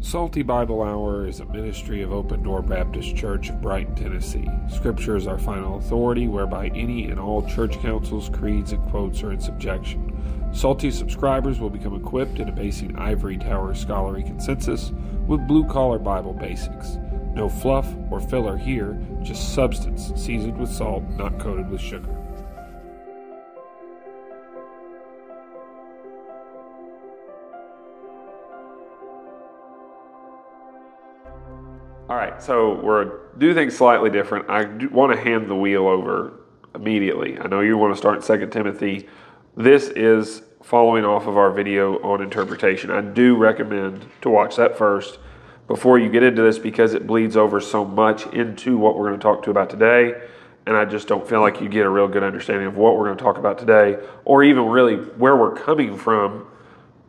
Salty Bible Hour is a ministry of Open Door Baptist Church of Brighton, Tennessee. Scripture is our final authority, whereby any and all church councils, creeds, and quotes are in subjection. Salty subscribers will become equipped in a basic ivory tower scholarly consensus with blue collar Bible basics. No fluff or filler here, just substance seasoned with salt, not coated with sugar. All right, so we're do things slightly different. I want to hand the wheel over immediately. I know you want to start in Second Timothy. This is following off of our video on interpretation. I do recommend to watch that first before you get into this because it bleeds over so much into what we're going to talk to about today. And I just don't feel like you get a real good understanding of what we're going to talk about today, or even really where we're coming from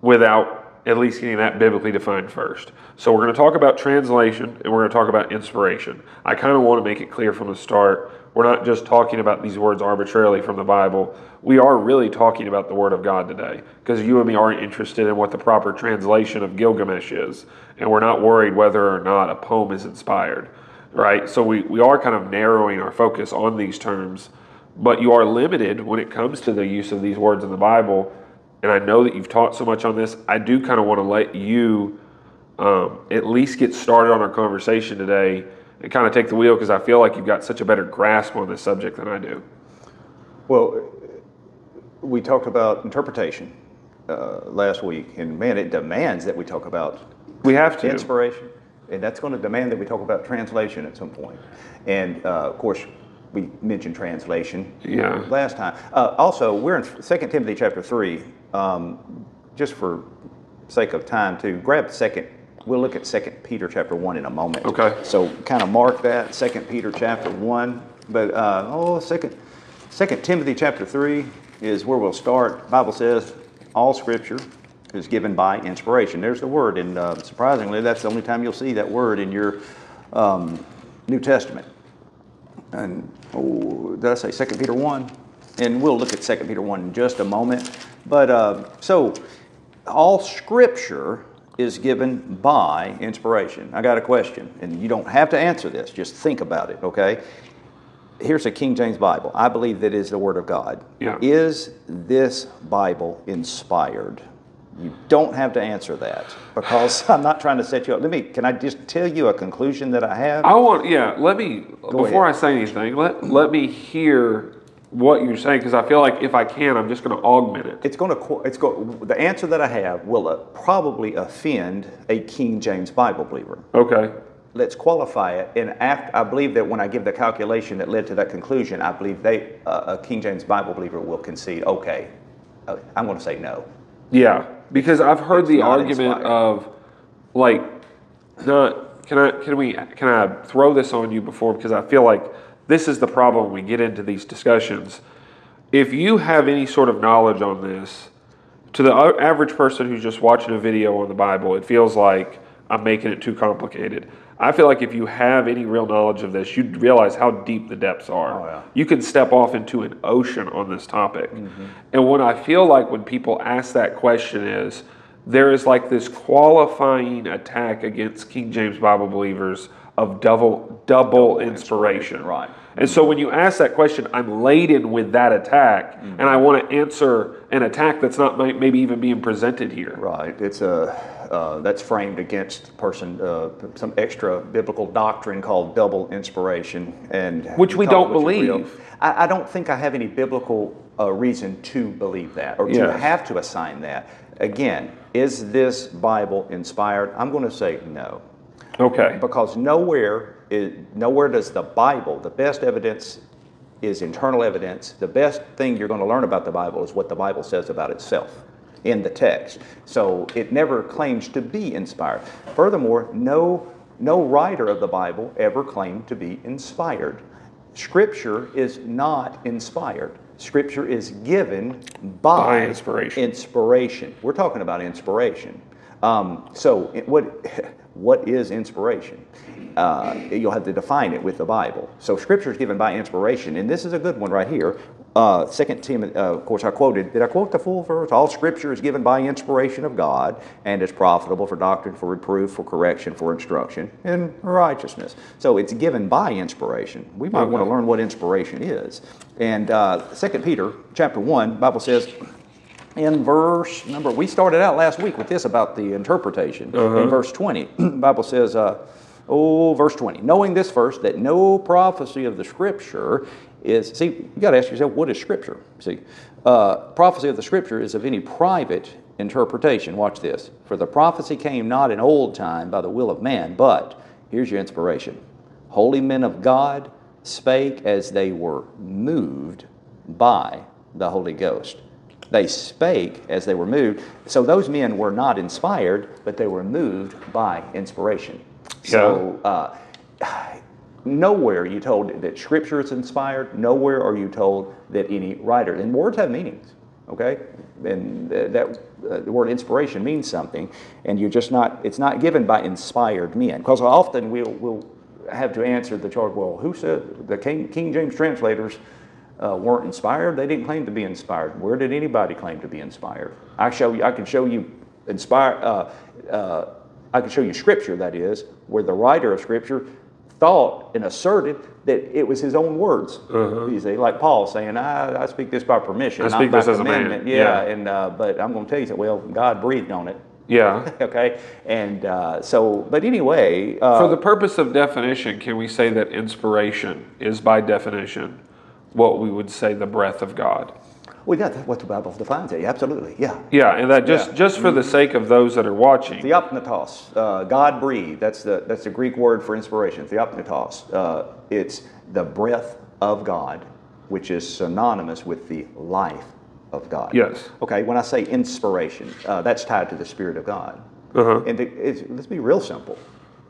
without at least getting that biblically defined first. So we're going to talk about translation and we're going to talk about inspiration. I kind of want to make it clear from the start. We're not just talking about these words arbitrarily from the Bible. We are really talking about the Word of God today because you and me aren't interested in what the proper translation of Gilgamesh is. And we're not worried whether or not a poem is inspired, right? So we, we are kind of narrowing our focus on these terms, but you are limited when it comes to the use of these words in the Bible and I know that you've taught so much on this, I do kind of want to let you um, at least get started on our conversation today and kind of take the wheel because I feel like you've got such a better grasp on this subject than I do. Well, we talked about interpretation uh, last week, and man, it demands that we talk about we have to inspiration, and that's going to demand that we talk about translation at some point. And uh, of course, we mentioned translation yeah. last time. Uh, also, we're in 2 Timothy chapter 3. Um, just for sake of time, to grab second. We'll look at Second Peter chapter 1 in a moment. Okay. So kind of mark that, Second Peter chapter 1. But, uh, oh, second, second Timothy chapter 3 is where we'll start. Bible says, all scripture is given by inspiration. There's the word, and uh, surprisingly, that's the only time you'll see that word in your um, New Testament and oh, did I say Second Peter 1? And we'll look at Second Peter 1 in just a moment. But uh, so, all scripture is given by inspiration. I got a question, and you don't have to answer this, just think about it, okay? Here's a King James Bible. I believe that is the Word of God. Yeah. Is this Bible inspired? You don't have to answer that because I'm not trying to set you up. Let me, can I just tell you a conclusion that I have? I want, yeah, let me, Go before ahead. I say anything, let, let me hear what you're saying because I feel like if I can, I'm just going to augment it. It's going to, it's go, the answer that I have will uh, probably offend a King James Bible believer. Okay. Let's qualify it. And after, I believe that when I give the calculation that led to that conclusion, I believe they, uh, a King James Bible believer will concede, okay, uh, I'm going to say no. Yeah because I've heard it's the argument inspired. of like not can I can we can I throw this on you before because I feel like this is the problem we get into these discussions. If you have any sort of knowledge on this, to the average person who's just watching a video on the Bible, it feels like I'm making it too complicated. I feel like if you have any real knowledge of this, you'd realize how deep the depths are. Oh, yeah. You can step off into an ocean on this topic. Mm-hmm. And what I feel like when people ask that question is there is like this qualifying attack against King James Bible believers of double double, double inspiration. inspiration. Right. And so when you ask that question, I'm laden with that attack, mm-hmm. and I want to answer an attack that's not maybe even being presented here. Right. It's a uh, that's framed against person uh, some extra biblical doctrine called double inspiration, and which we don't believe. I, I, don't think I have any biblical uh, reason to believe that or to yes. have to assign that. Again, is this Bible inspired? I'm going to say no. Okay. Because nowhere is, nowhere does the Bible, the best evidence is internal evidence. The best thing you're going to learn about the Bible is what the Bible says about itself in the text. So it never claims to be inspired. Furthermore, no, no writer of the Bible ever claimed to be inspired. Scripture is not inspired. Scripture is given by, by inspiration. Inspiration. We're talking about inspiration. Um, so, what what is inspiration? Uh, you'll have to define it with the Bible. So, Scripture is given by inspiration, and this is a good one right here. Uh, 2 Timothy, uh, of course, I quoted, did I quote the full verse? All scripture is given by inspiration of God and is profitable for doctrine, for reproof, for correction, for instruction in righteousness. So it's given by inspiration. We might want to learn what inspiration is. And uh, 2 Peter chapter 1, Bible says, in verse number, we started out last week with this about the interpretation. In verse 20, Bible says, uh, oh, verse 20, knowing this first, that no prophecy of the scripture is, see, you got to ask yourself, what is scripture? See, uh, prophecy of the scripture is of any private interpretation. Watch this. For the prophecy came not in old time by the will of man, but, here's your inspiration holy men of God spake as they were moved by the Holy Ghost. They spake as they were moved. So those men were not inspired, but they were moved by inspiration. So uh, nowhere are you told that Scripture is inspired. Nowhere are you told that any writer. And words have meanings, okay? And that uh, the word inspiration means something, and you're just not. It's not given by inspired men. Because often we'll, we'll have to answer the charge. Well, who said the King, King James translators? uh, weren't inspired. They didn't claim to be inspired. Where did anybody claim to be inspired? I show you. I can show you inspire. Uh, uh, I can show you scripture that is where the writer of scripture thought and asserted that it was his own words. You see, like Paul saying, "I, I speak this by permission, I not speak by this as a man." Yeah, Yeah. and uh, but I'm going to tell you that. Well, God breathed on it. Yeah. okay, and uh, so, but anyway, uh, For the purpose of definition, can we say that inspiration is by definition what we would say the breath of God? Well, yeah, that's what the Bible defines it. Absolutely, yeah. Yeah, and that just Yeah. just for the sake of those that are watching. Theopneustos, uh, God breathed. That's the that's the Greek word for inspiration. Theopneustos. Uh, it's the breath of God, which is synonymous with the life of God. Yes. Okay. When I say inspiration, uh, that's tied to the Spirit of God. Uh-huh. And to, let's be real simple.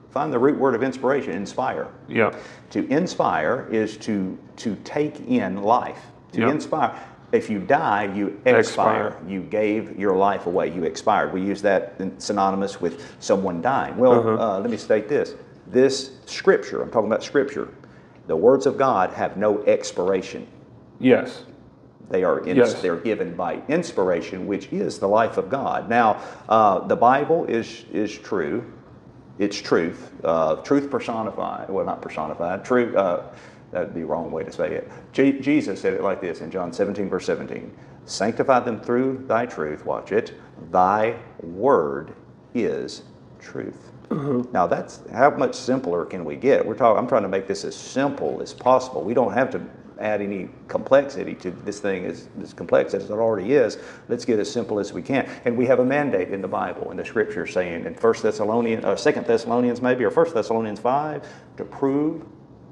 Find the root word of inspiration. Inspire. Yeah. To inspire is to to take in life. To Yeah. inspire. If you die, you expire. Expire. You gave your life away. You expired. We use that in- synonymous with someone dying. Well, Uh-huh. uh, let me state this: this scripture. I'm talking about scripture. The words of God have no expiration. Yes. They are Yes. they're given by inspiration, which is the life of God. Now, uh, the Bible is is true. It's truth. Uh, truth personified. Well, not personified. Truth. Uh, that'd be the wrong way to say it. Je- Jesus said it like this in John 17, verse 17: "Sanctify them through Thy truth." Watch it. Thy word is truth. Now that's how much simpler can we get? We're talking. I'm trying to make this as simple as possible. We don't have to add any complexity to this thing as, as complex as it already is. Let's get as simple as we can. And we have a mandate in the Bible, in the Scripture, saying in First Thessalonians, or Second Thessalonians, maybe, or First Thessalonians five, to prove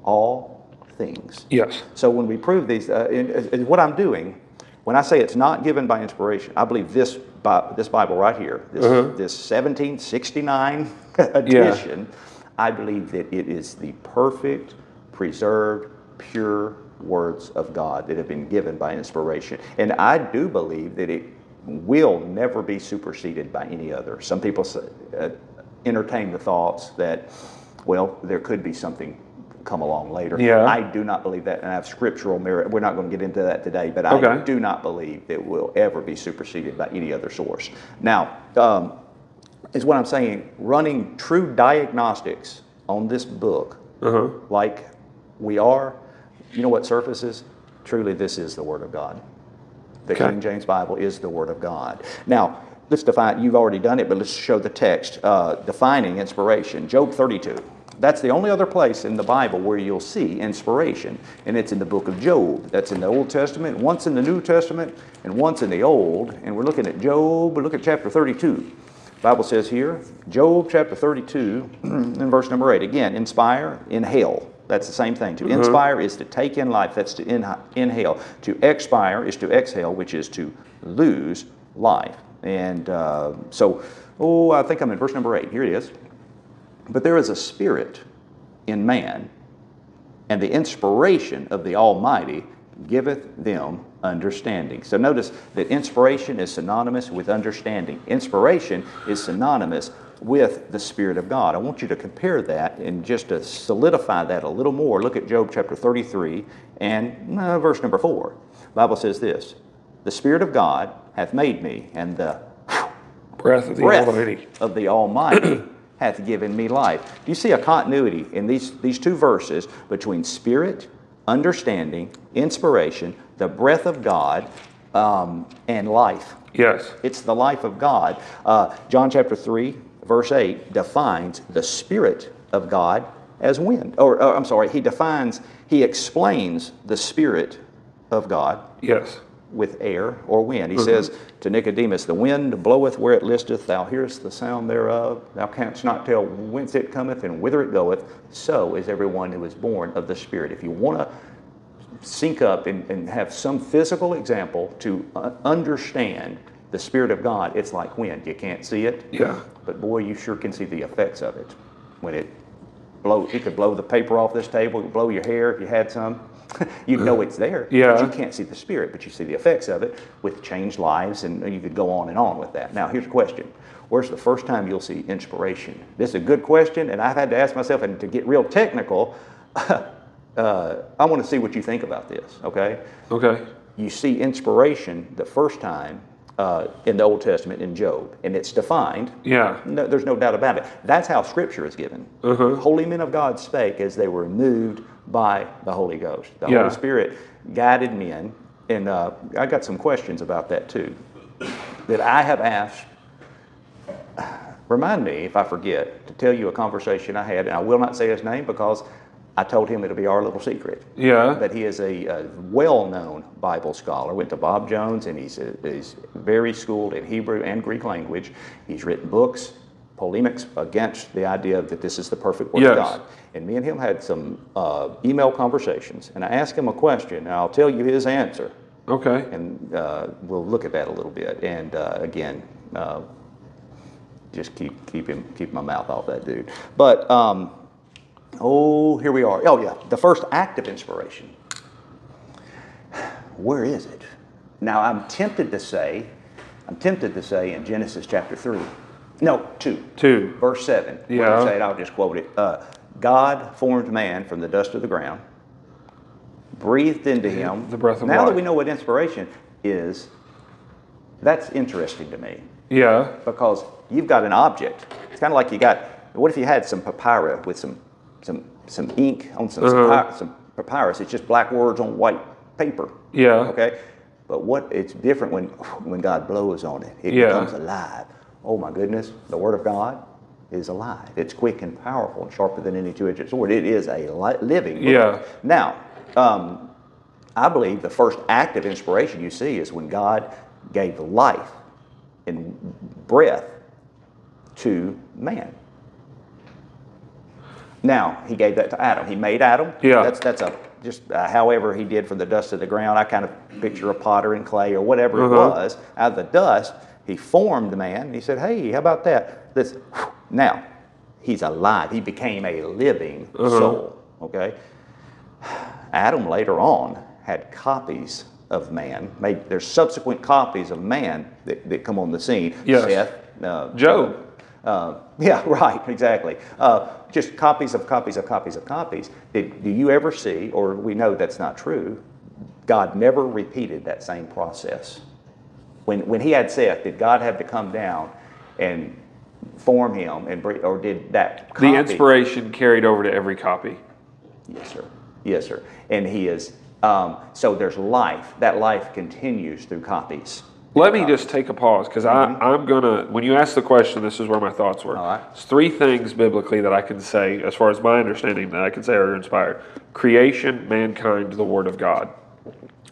all things. Yes. So when we prove these, uh, in, is what I'm doing, when I say it's not given by inspiration, I believe this Bi- this Bible right here, this, this 1769 edition, I believe that it is the perfect, preserved, pure words of God that have been given by inspiration. And I do believe that it will never be superseded by any other. Some people say, uh, entertain the thoughts that, well, there could be something come along later. Yeah. I do not believe that, and I have scriptural merit. We're not going to get into that today, but I Okay. do not believe that it will ever be superseded by any other source. Now, um, is what I'm saying. Running true diagnostics on this book, Uh-huh. like we are, you know what surfaces? Truly, this is the Word of God. The Okay. King James Bible is the Word of God. Now, let's define, you've already done it, but let's show the text uh, defining inspiration. Job 32. That's the only other place in the Bible where you'll see inspiration, and it's in the book of Job. That's in the Old Testament, once in the New Testament, and once in the Old. And we're looking at Job, we look at chapter 32. Bible says here, Job chapter 32, in verse number 8. Again, inspire, inhale. That's the same thing. To inspire is to take in life, that's to inha- inhale. To expire is to exhale, which is to lose life. And uh, so, oh, I think I'm in verse number 8. Here it is. But there is a spirit in man, and the inspiration of the Almighty giveth them understanding. So notice that inspiration is synonymous with understanding. Inspiration is synonymous with the Spirit of God. I want you to compare that and just to solidify that a little more. Look at Job chapter 33 and uh, verse number 4. Bible says this The Spirit of God hath made me, and the Breath of the breath Almighty. of the Almighty hath given me life. Do you see a continuity in these, these two verses between spirit, understanding, inspiration, the breath of God, um, and life? Yes. It's the life of God. Uh, John chapter 3, verse 8 defines the Spirit of God as wind. Or, or, I'm sorry, he defines, he explains the Spirit of God Yes. With air or wind. He says to Nicodemus, The wind bloweth where it listeth, thou hearest the sound thereof, thou canst not tell whence it cometh and whither it goeth. So is everyone who is born of the Spirit. If you want to sync up and, and have some physical example to uh, understand the Spirit of God, it's like wind. You can't see it, Yeah. but boy, you sure can see the effects of it. When it blow, it could blow the paper off this table, it could blow your hair if you had some. you know it's there. but you can't see the Spirit, but you see the effects of it with changed lives, and you could go on and on with that. Now, here's a question. Where's the first time you'll see inspiration? This is a good question, and I've had to ask myself, and to get real technical, uh, I want to see what you think about this, okay? Okay. you see inspiration the first time uh, in the Old Testament in Job, and it's defined. Yeah. No, there's no doubt about it. That's how Scripture is given. Uh-huh. Holy men of God spake as they were moved by the Holy Ghost. The Yeah. Holy Spirit guided men, and uh, I got some questions about that too that I have asked. Remind me, if I forget, to tell you a conversation I had, and I will not say his name because I told him it'll be our little secret Yeah. but he is a, a well-known Bible scholar. Went to Bob Jones, and he's, a, he's very schooled in Hebrew and Greek language. He's written books, polemics against the idea that this is the perfect Word Yes. of God. And me and him had some uh, email conversations, and I asked him a question, and I'll tell you his answer, Okay. and uh, we'll look at that a little bit. And uh, again, uh, just keep keep him keep my mouth off that dude. But um, oh, here we are. Oh yeah, the first act of inspiration. Where is it? Now I'm tempted to say, I'm tempted to say in Genesis chapter three, no two, Two. verse seven. Where Yeah. say it, I'll just quote it. Uh, God formed man from the dust of the ground, breathed into him The breath of life. Now that we know what inspiration is, that's interesting to me Yeah. because you've got an object. It's kind of like you got. What if you had some papyrus with some some some ink on some some, Uh-huh. some papyrus? It's just black words on white paper. Yeah. Okay. But what it's different when when God blows on it. It Yeah. becomes alive. Oh my goodness! The Word of God is alive. It's quick and powerful and sharper than any two-edged sword. It is a li- living. book. Yeah. Now, um, I believe the first act of inspiration you see is when God gave life and breath to man. Now he gave that to Adam. He made Adam. Yeah. That's that's a just uh, however he did from the dust of the ground. I kind of picture a potter and clay or whatever it Uh-huh. was. Out of the dust, he formed man. He said, "Hey, how about that?" This now he's alive. He became a living Uh-huh. soul. Okay. Adam later on had copies of man. Made, there's subsequent copies of man that, that come on the scene. Yes. Seth, uh, Job. Uh, yeah, right, exactly. Uh, just copies of copies of copies of copies. Did, do you ever see, or we know that's not true, God never repeated that same process? When, when he had Seth, did God have to come down and form him, and or did that copy? The inspiration carried over to every copy. Yes, sir. Yes, sir. And he is, um, so there's life. That life continues through copies. Let me just take a pause because I'm gonna. When you ask the question, this is where my thoughts were. Mm-hmm. All right. There's three things biblically that I can say, as far as my understanding, that I can say are inspired: creation, mankind, the Word of God.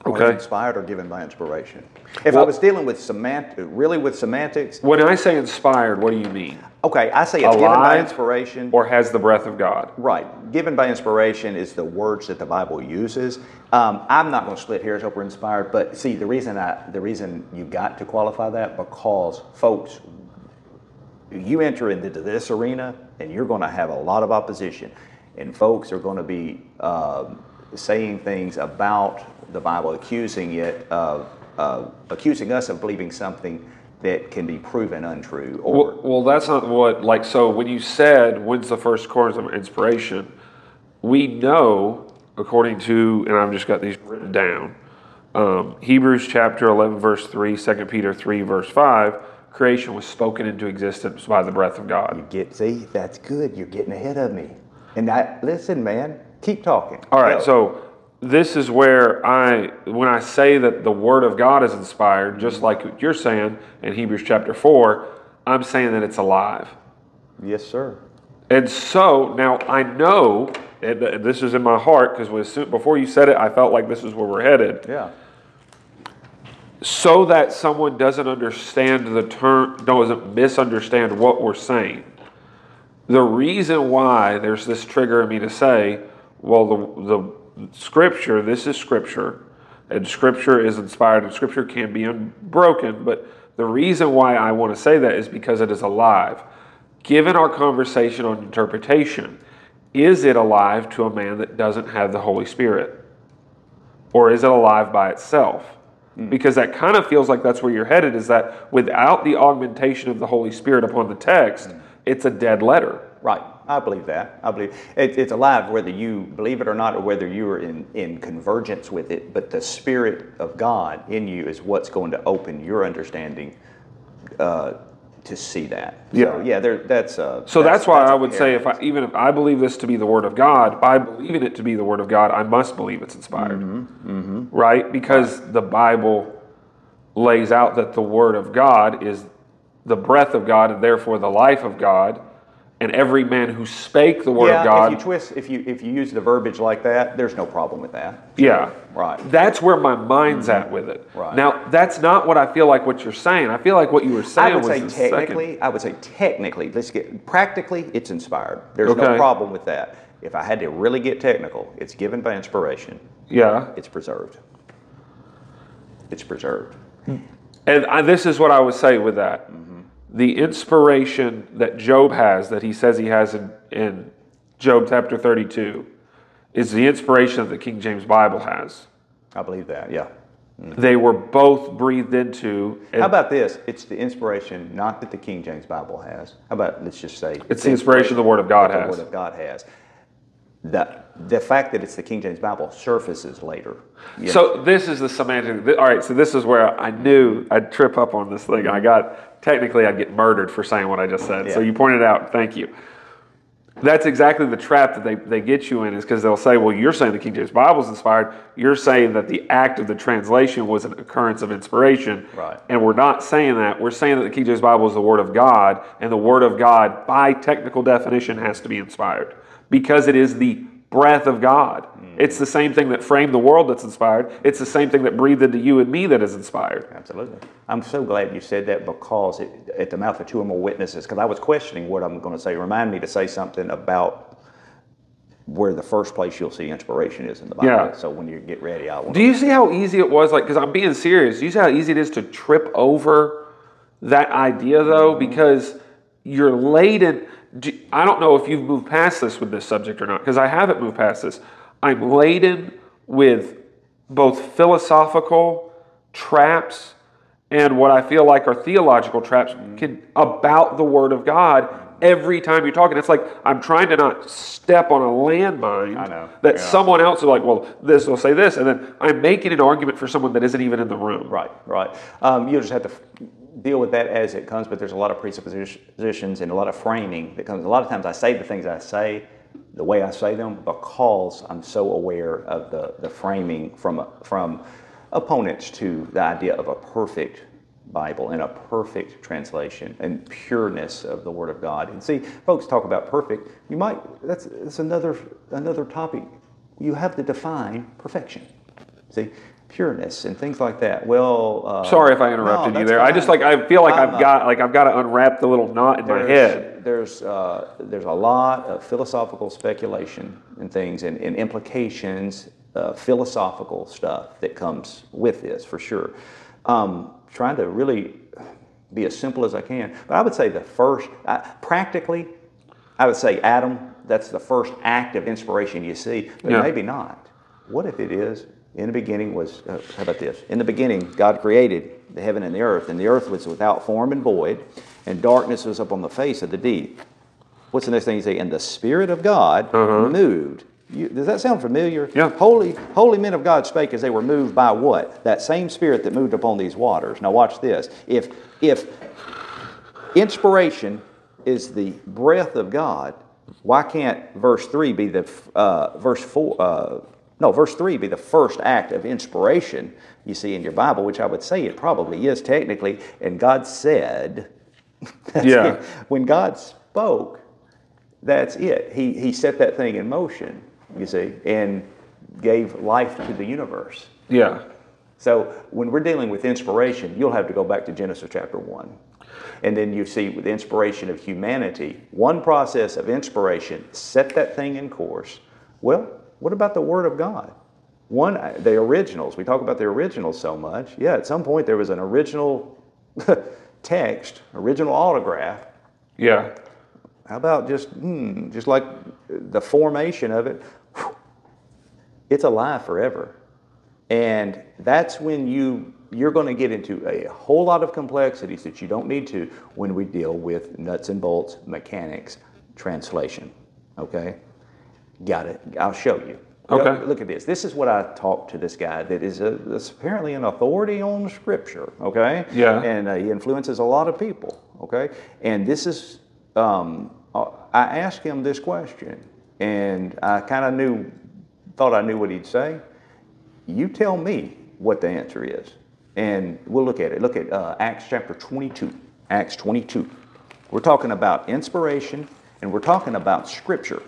Okay. inspired or given by inspiration. If I was dealing with semant, really with semantics, When I say inspired, what do you mean? okay, I say it's given by inspiration. Or has the breath of God? Right. Given by inspiration is the words that the Bible uses. Um, I'm not going to split hairs over inspired, but see the reason I the reason you got to qualify that because folks, you enter into this arena and you're going to have a lot of opposition, and folks are going to be um, saying things about the Bible, accusing it of uh, accusing us of believing something that can be proven untrue or Well, well, that's not what. Like, so when you said when's the first course of inspiration, we know according to, and I've just got these written down, um, Hebrews chapter 11, verse 3, 2 Peter 3, verse 5, creation was spoken into existence by the breath of God. You Get see, that's good. You're getting ahead of me. And I listen, man. Keep talking. All right, Go. so this is where I, when I say that the Word of God is inspired, just like what you're saying in Hebrews chapter 4, I'm saying that it's alive. yes, sir. And so now I know, and and this is in my heart, because before you said it, I felt like this is where we're headed. Yeah. so that someone doesn't understand the term, doesn't misunderstand what we're saying. The reason why there's this trigger in me to say, well, the, the scripture, this is scripture, and scripture is inspired, and scripture can be unbroken, but the reason why I want to say that is because it is alive. Given our conversation on interpretation, is it alive to a man that doesn't have the Holy Spirit? or is it alive by itself? Hmm. Because that kind of feels like that's where you're headed is that without the augmentation of the Holy Spirit upon the text, hmm. it's a dead letter. Right. I believe that. I believe it, it's alive whether you believe it or not, or whether you are in, in convergence with it. But the Spirit of God in you is what's going to open your understanding uh, to see that. So, Yeah. yeah. There, that's uh, So that's, why I would say if I even if I believe this to be the word of God, by believing it to be the word of God, I must believe it's inspired. Right? Because the Bible lays out that the word of God is the breath of God and therefore the life of God. And every man who spake the word yeah, of God if you twist, if you if you use the verbiage like that, there's no problem with that. Yeah. Right. That's where my mind's mm-hmm. at with it. Right. Now, that's not what I feel like what you're saying. I feel like what you were saying I would was say the second- technically, I would say technically, let's get practically, it's inspired. There's no problem with that. If I had to really get technical, it's given by inspiration. Yeah. It's preserved. It's preserved. And I, this is what I would say with that. Mm-hmm. The inspiration that Job has, that he says he has in, in Job chapter 32, is the inspiration that the King James Bible has. I believe that. Yeah. Mm-hmm. They were both breathed into. How about this? It's the inspiration, not that the King James Bible has. How about let's just say It's the inspiration the Word of God has. The Word of God has. The the fact that it's the King James Bible surfaces later. You So this is the semantic. All right, so this is where I knew I'd trip up on this thing. I got technically I'd get murdered for saying what I just said. So you pointed out. Thank you. That's exactly the trap that they, they get you in is because they'll say, well, you're saying the King James Bible is inspired. You're saying that the act of the translation was an occurrence of inspiration. Right. And we're not saying that. We're saying that the King James Bible is the Word of God, and the Word of God, by technical definition, has to be inspired because it is the breath of God. It's the same thing that framed the world that's inspired. It's the same thing that breathed into you and me that is inspired. Absolutely. I'm so glad you said that because it, at the mouth of two or more witnesses, because I was questioning what I'm going to say. Remind me to say something about where the first place you'll see inspiration is in the Bible. Yeah. So when you get ready, I will. Do you see how easy it was? Like, because I'm being serious. Do you see how easy it is to trip over that idea, though? Mm-hmm. Because you're laden. I don't know if you've moved past this with this subject or not, because I haven't moved past this. I'm laden with both philosophical traps and what I feel like are theological traps can, about the Word of God. Every time you're talking, it's like I'm trying to not step on a landmine that yeah. someone else is like, well, this will say this, and then I'm making an argument for someone that isn't even in the room. Right, right. Um, you'll just have to deal with that as it comes, but there's a lot of presuppositions and a lot of framing that comes. A lot of times I say the things I say the way I say them because I'm so aware of the, the framing from, from opponents to the idea of a perfect Bible and a perfect translation and pureness of the Word of God. And see, folks talk about perfect. You might that's that's another another topic. You have to define perfection. See, pureness and things like that. Well, uh, Sorry if I no, interrupted you that's there. I just like I feel like I've uh, got like I've got to unwrap the little knot in my head. There's uh, there's a lot of philosophical speculation and things and, and implications, uh, philosophical stuff that comes with this for sure. Um, trying to really be as simple as I can, but I would say the first, uh, practically, I would say Adam. That's the first act of inspiration you see, but Yeah. maybe not. What if it is? In the beginning was, uh, how about this? In the beginning, God created the heaven and the earth, and the earth was without form and void, and darkness was upon the face of the deep. What's the next thing you say? And the Spirit of God moved You, does that sound familiar? Yeah. Holy, holy men of God spake as they were moved by what? That same Spirit that moved upon these waters. Now watch this. If if inspiration is the breath of God, why can't verse three be the uh, verse four? Uh, no, verse three be the first act of inspiration you see in your Bible, which I would say it probably is technically. And God said, that's Yeah. it. When God spoke, that's it. He, he set that thing in motion, you see, and gave life to the universe. Yeah. So when we're dealing with inspiration, you'll have to go back to Genesis chapter 1. And then you see with the inspiration of humanity, one process of inspiration set that thing in course. Well, what about the Word of God? One, the originals. We talk about the originals so much. Yeah, at some point there was an original text, original autograph. Yeah. How about just, hmm, just like the formation of it? It's alive forever. And that's when you you're going to get into a whole lot of complexities that you don't need to when we deal with nuts and bolts mechanics translation. Okay? Got it. I'll show you. Okay. Look- Look at this. This is what I talked to this guy that is a, apparently an authority on Scripture. Okay. Yeah. And uh, he influences a lot of people. Okay. And this is, um, uh, I asked him this question, and I kind of knew, thought I knew what he'd say. You tell me what the answer is, and we'll look at it. Look at uh, Acts chapter 22. Acts 22. We're talking about inspiration, and we're talking about Scripture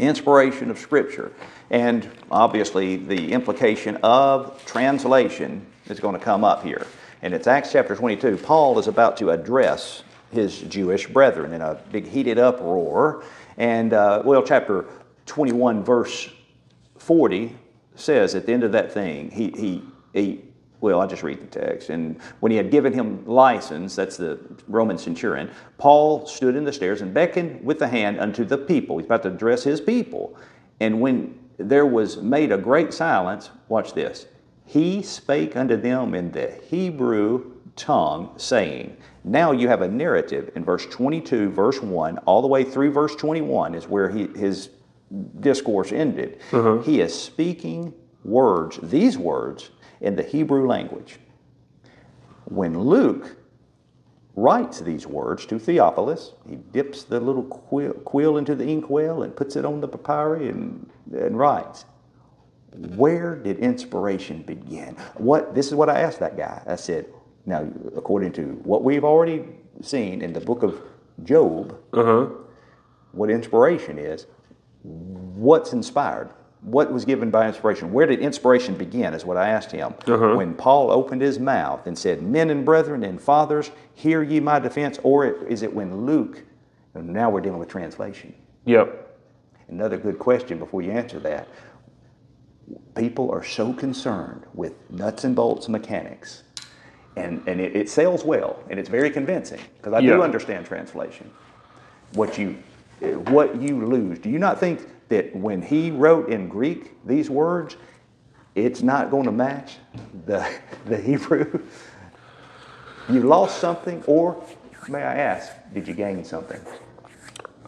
inspiration of Scripture. And obviously, the implication of translation is going to come up here. And it's Acts chapter 22. Paul is about to address his Jewish brethren in a big heated uproar. And, uh, well, chapter 21, verse 40 says at the end of that thing, he, he, he well, I'll just read the text. And when he had given him license, that's the Roman centurion, Paul stood in the stairs and beckoned with the hand unto the people. He's about to address his people. And when there was made a great silence, watch this. He spake unto them in the Hebrew tongue, saying, Now you have a narrative in verse 22, verse 1, all the way through verse 21 is where he, his discourse ended. Uh-huh. He is speaking words, these words, in the Hebrew language. When Luke writes these words to Theophilus, he dips the little quill, quill into the inkwell and puts it on the papyri and, and writes. Where did inspiration begin? What this is what I asked that guy. I said, now according to what we've already seen in the book of Job, Uh huh. what inspiration is, what's inspired, what was given by inspiration, where did inspiration begin, is what I asked him. Uh-huh. When Paul opened his mouth and said, Men and brethren and fathers, hear ye my defense, or is it when Luke, now we're dealing with translation. Yep. Another good question before you answer that. People are so concerned with nuts and bolts mechanics, and, and it, it sells well, and it's very convincing, because I do understand translation. What you, what you lose. Do you not think that when he wrote in Greek these words, it's not going to match the, the Hebrew? You lost something, or may I ask, did you gain something?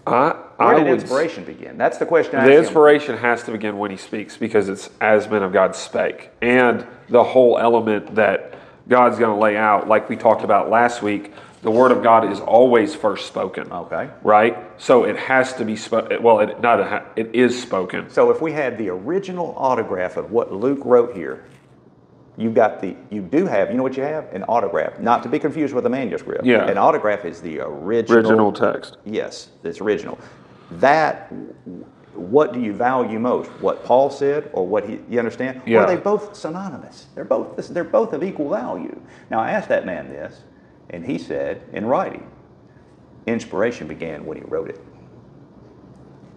I, Where I did would, inspiration begin? That's the question I The asked him. inspiration has to begin when he speaks because it's as men of God spake. And the whole element that God's going to lay out, like we talked about last week, the word of God is always first spoken. Okay. Right? So it has to be spoken. Well, it, not a, ha- it is spoken. So if we had the original autograph of what Luke wrote here, you've got the you do have you know what you have an autograph, not to be confused with a manuscript. Yeah. An autograph is the original. Original text. Yes, it's original. That what do you value most? What Paul said or what he you understand? Or Yeah. are they both synonymous? They're both they're both of equal value. Now I asked that man this, and he said in writing, inspiration began when he wrote it.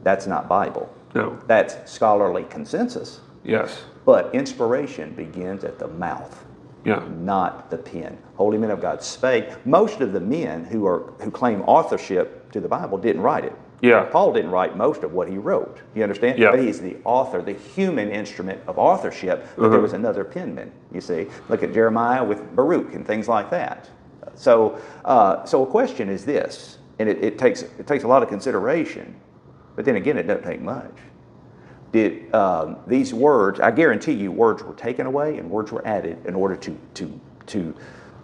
That's not Bible. No. That's scholarly consensus. Yes. But inspiration begins at the mouth, Yeah. not the pen. Holy men of God spake. Most of the men who are who claim authorship to the Bible didn't write it. Yeah. Paul didn't write most of what he wrote. You understand? Yeah. But he's the author, the human instrument of authorship. But Uh-huh. there was another penman. You see, look at Jeremiah with Baruch and things like that. So, uh, so a question is this, and it, it takes it takes a lot of consideration. But then again, it doesn't take much. did um, these words? I guarantee you, words were taken away and words were added in order to to to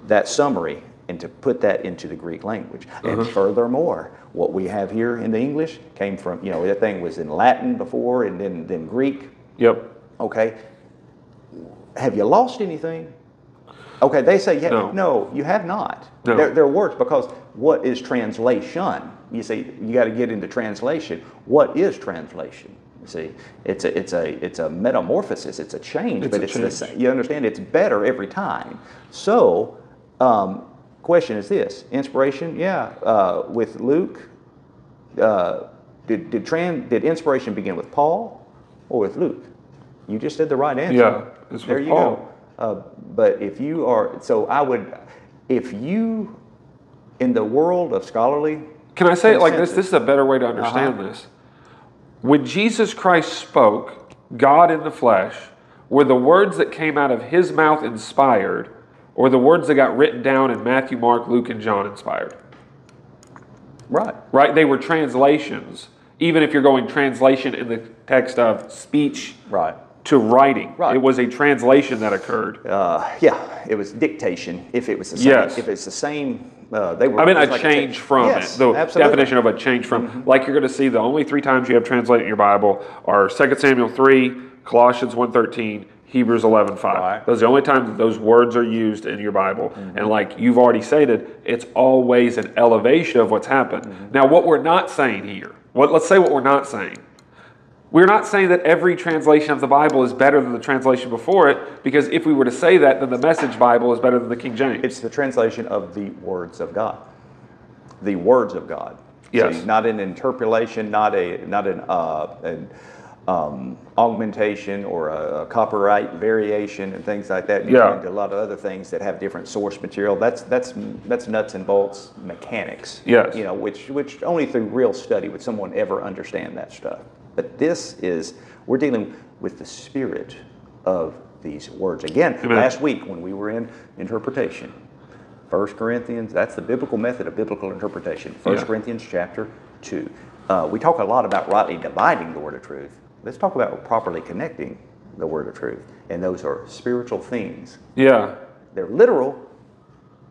that summary and to put that into the Greek language. And furthermore, what we have here in the English came from you know that thing was in Latin before and then then Greek. Yep. Okay. Have you lost anything? Okay, they say, yeah, No. no, you have not. No. They're, they're words because what is translation? You see, you got to get into translation. What is translation? You see, it's a, it's a, it's a metamorphosis. It's a change, It's but a it's the same. You understand? It's better every time. So, um, question is this: inspiration? Yeah, uh, with Luke, uh, did did, tran, did inspiration begin with Paul or with Luke? You just said the right answer. Yeah, it's there with you Paul. go. Uh, but if you are, so I would, if you, in the world of scholarly, Can I say it like this? This is a better way to understand Uh-huh. this. When Jesus Christ spoke, God in the flesh, were the words that came out of his mouth inspired, or the words that got written down in Matthew, Mark, Luke, and John inspired? right? Right? They were translations. Even if you're going translation in the text of speech Right. To writing, Right. it was a translation that occurred. Uh, yeah, it was dictation. If it was the same, Yes. if it's the same, uh, they were. I mean, a like change ta- from yes, it. The absolutely. Mm-hmm. definition of a change from, like you're going to see, the only three times you have translated in your Bible are 2 Samuel 3, Colossians 1.13, Hebrews 11.5. Right. Those are the only times that those words are used in your Bible. Mm-hmm. And like you've already stated, it's always an elevation of what's happened. Mm-hmm. Now, what we're not saying here, what, let's say what we're not saying. We're not saying that every translation of the Bible is better than the translation before it, because if we were to say that, then the Message Bible is better than the King James. It's the translation of the words of God. The words of God. Yes. Not an interpolation, not a not an, uh, an um, augmentation or a, a copyright variation and things like that. You Yeah. into a lot of other things that have different source material. That's that's that's nuts and bolts mechanics. Yes. You know, which which only through real study would someone ever understand that stuff. But this is we're dealing with the spirit of these words. Again, Amen. last week when we were in interpretation, 1 Corinthians, that's the biblical method of biblical interpretation. 1 Yeah. Corinthians chapter 2. Uh, we talk a lot about rightly dividing the word of truth. Let's talk about properly connecting the word of truth. And those are spiritual things. yeah. They're literal,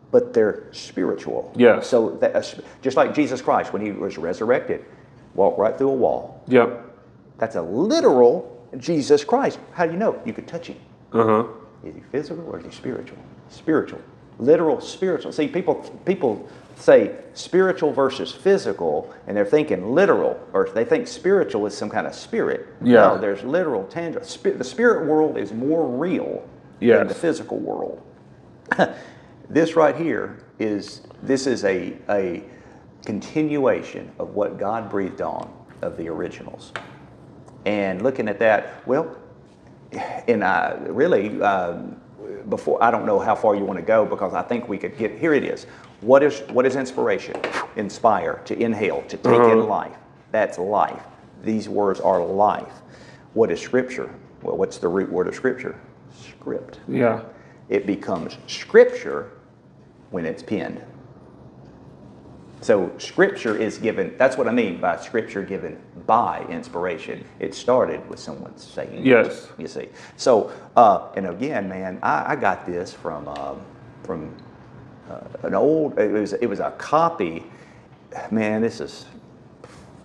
but they're spiritual. Yeah. So that, just like Jesus Christ, when he was resurrected, walked right through a wall. Yep. That's a literal Jesus Christ. How do you know? You could touch him. Uh huh. Is he physical or is he spiritual? Spiritual. Literal spiritual. See, people people say spiritual versus physical, and they're thinking literal, or they think spiritual is some kind of spirit. Yeah. No, there's literal, tangible. Spi- the spirit world is more real than the physical world. this right here is this is a a continuation of what God breathed on of the originals. And looking at that, well, and I really um, before I don't know how far you want to go because I think we could get here. It is. What is what is inspiration? Inspire to inhale to take in life. That's life. These words are life. What is scripture? Well, what's the root word of scripture? Script. Yeah. It becomes scripture when it's penned. So scripture is given, that's what I mean by scripture given by inspiration. It started with someone saying it, Yes. you see. So, uh, and again, man, I, I got this from, um, from uh, an old, it was, it was a copy, man, this is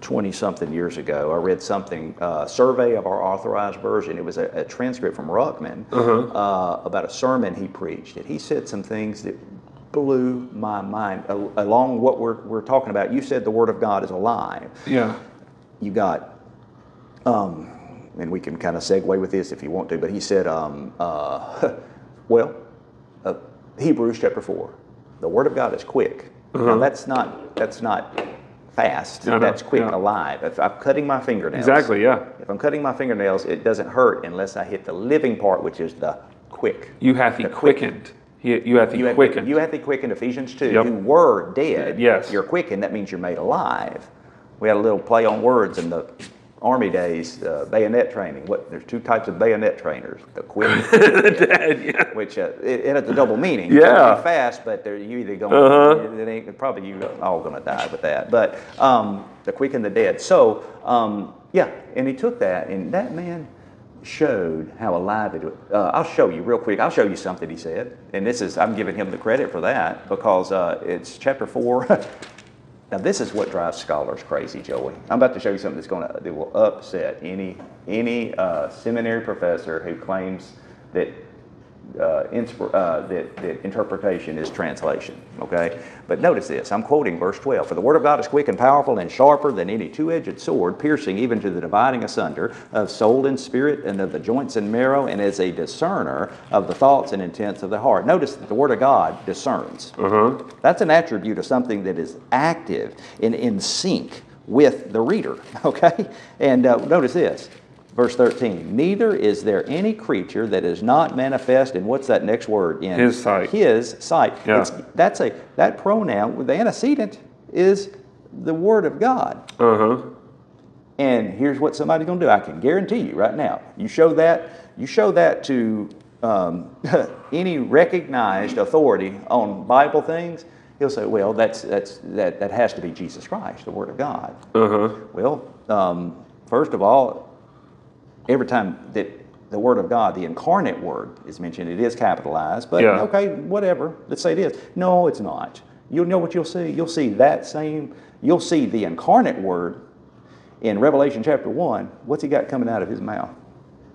20 something years ago. I read something, uh, survey of our authorized version. It was a, a transcript from Ruckman uh, about a sermon he preached. And he said some things that blew my mind. Along what we're, we're talking about, you said the Word of God is alive. Yeah. You got, um, and we can kind of segue with this if you want to, but he said, um, uh, well, uh, Hebrews chapter 4, the Word of God is quick. Now, that's not, that's not fast. Know, That's quick, yeah. alive. If I'm cutting my fingernails, Exactly. Yeah. If I'm cutting my fingernails, it doesn't hurt unless I hit the living part, which is the quick. You have he The quick. You You have, quickened. you have to quicken Ephesians 2. Yep. You were dead. Yes. You're quickened. That means you're made alive. We had a little play on words in the Army days, uh, bayonet training. What? There's two types of bayonet trainers. The quick, Dead, yeah. which uh, it, it has a double meaning. Yeah. Fast, but they're, you either going, Uh-huh. it ain't, probably you all going to die with that. But um, the quick and the dead. So um, Yeah, and he took that, and that man showed how alive it was. Uh, I'll show you real quick. I'll show you something he said, and this is I'm giving him the credit for that because uh, it's chapter four. now this is what drives scholars crazy, Joey. I'm about to show you something that's going to that will upset any any uh, seminary professor who claims that uh, insp- uh, that, that interpretation is translation. Okay, but notice this. I'm quoting verse 12. For the word of God is quick and powerful and sharper than any two-edged sword, piercing even to the dividing asunder of soul and spirit and of the joints and marrow, and is a discerner of the thoughts and intents of the heart. Notice that the word of God discerns. Uh-huh. That's an attribute of something that is active and in sync with the reader. Okay, and uh, notice this. Verse 13, neither is there any creature that is not manifest in what's that next word? In His sight. His sight. Yeah. It's, that's a that pronoun, the antecedent is the word of God. Uh-huh. And here's what somebody's going to do. I can guarantee you right now. You show that. You show that to um, any recognized authority on Bible things. He'll say, "Well, that's that's that that has to be Jesus Christ, the Word of God." Uh-huh. Well, um, first of all, every time that the Word of God, the incarnate Word, is mentioned, it is capitalized. But Yeah. okay, whatever. Let's say it is. No, it's not. You'll know what you'll see. You'll see that same. You'll see the incarnate Word in Revelation chapter one. What's he got coming out of his mouth?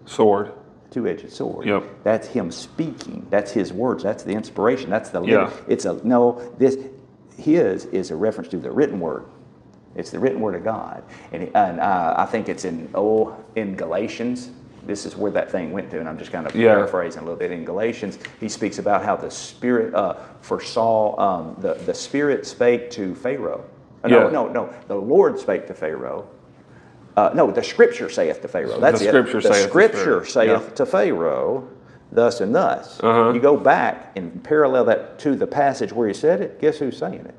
Sword. Two-edged sword. Yep. That's him speaking. That's his words. That's the inspiration. That's the. Yeah. It's a no. This his is a reference to the written word. It's the written word of God, and, and uh, I think it's in oh in Galatians. This is where that thing went to, and I'm just kind of Yeah. paraphrasing a little bit. In Galatians, he speaks about how the Spirit uh, foresaw um, the the Spirit spake to Pharaoh. Uh, No, Yeah. no, no. The Lord spake to Pharaoh. Uh, no, the Scripture saith to Pharaoh. That's The it. Scripture the saith to Scripture Pharaoh. saith Yeah. to Pharaoh, thus and thus. Uh-huh. You go back and parallel that to the passage where he said it. Guess who's saying it?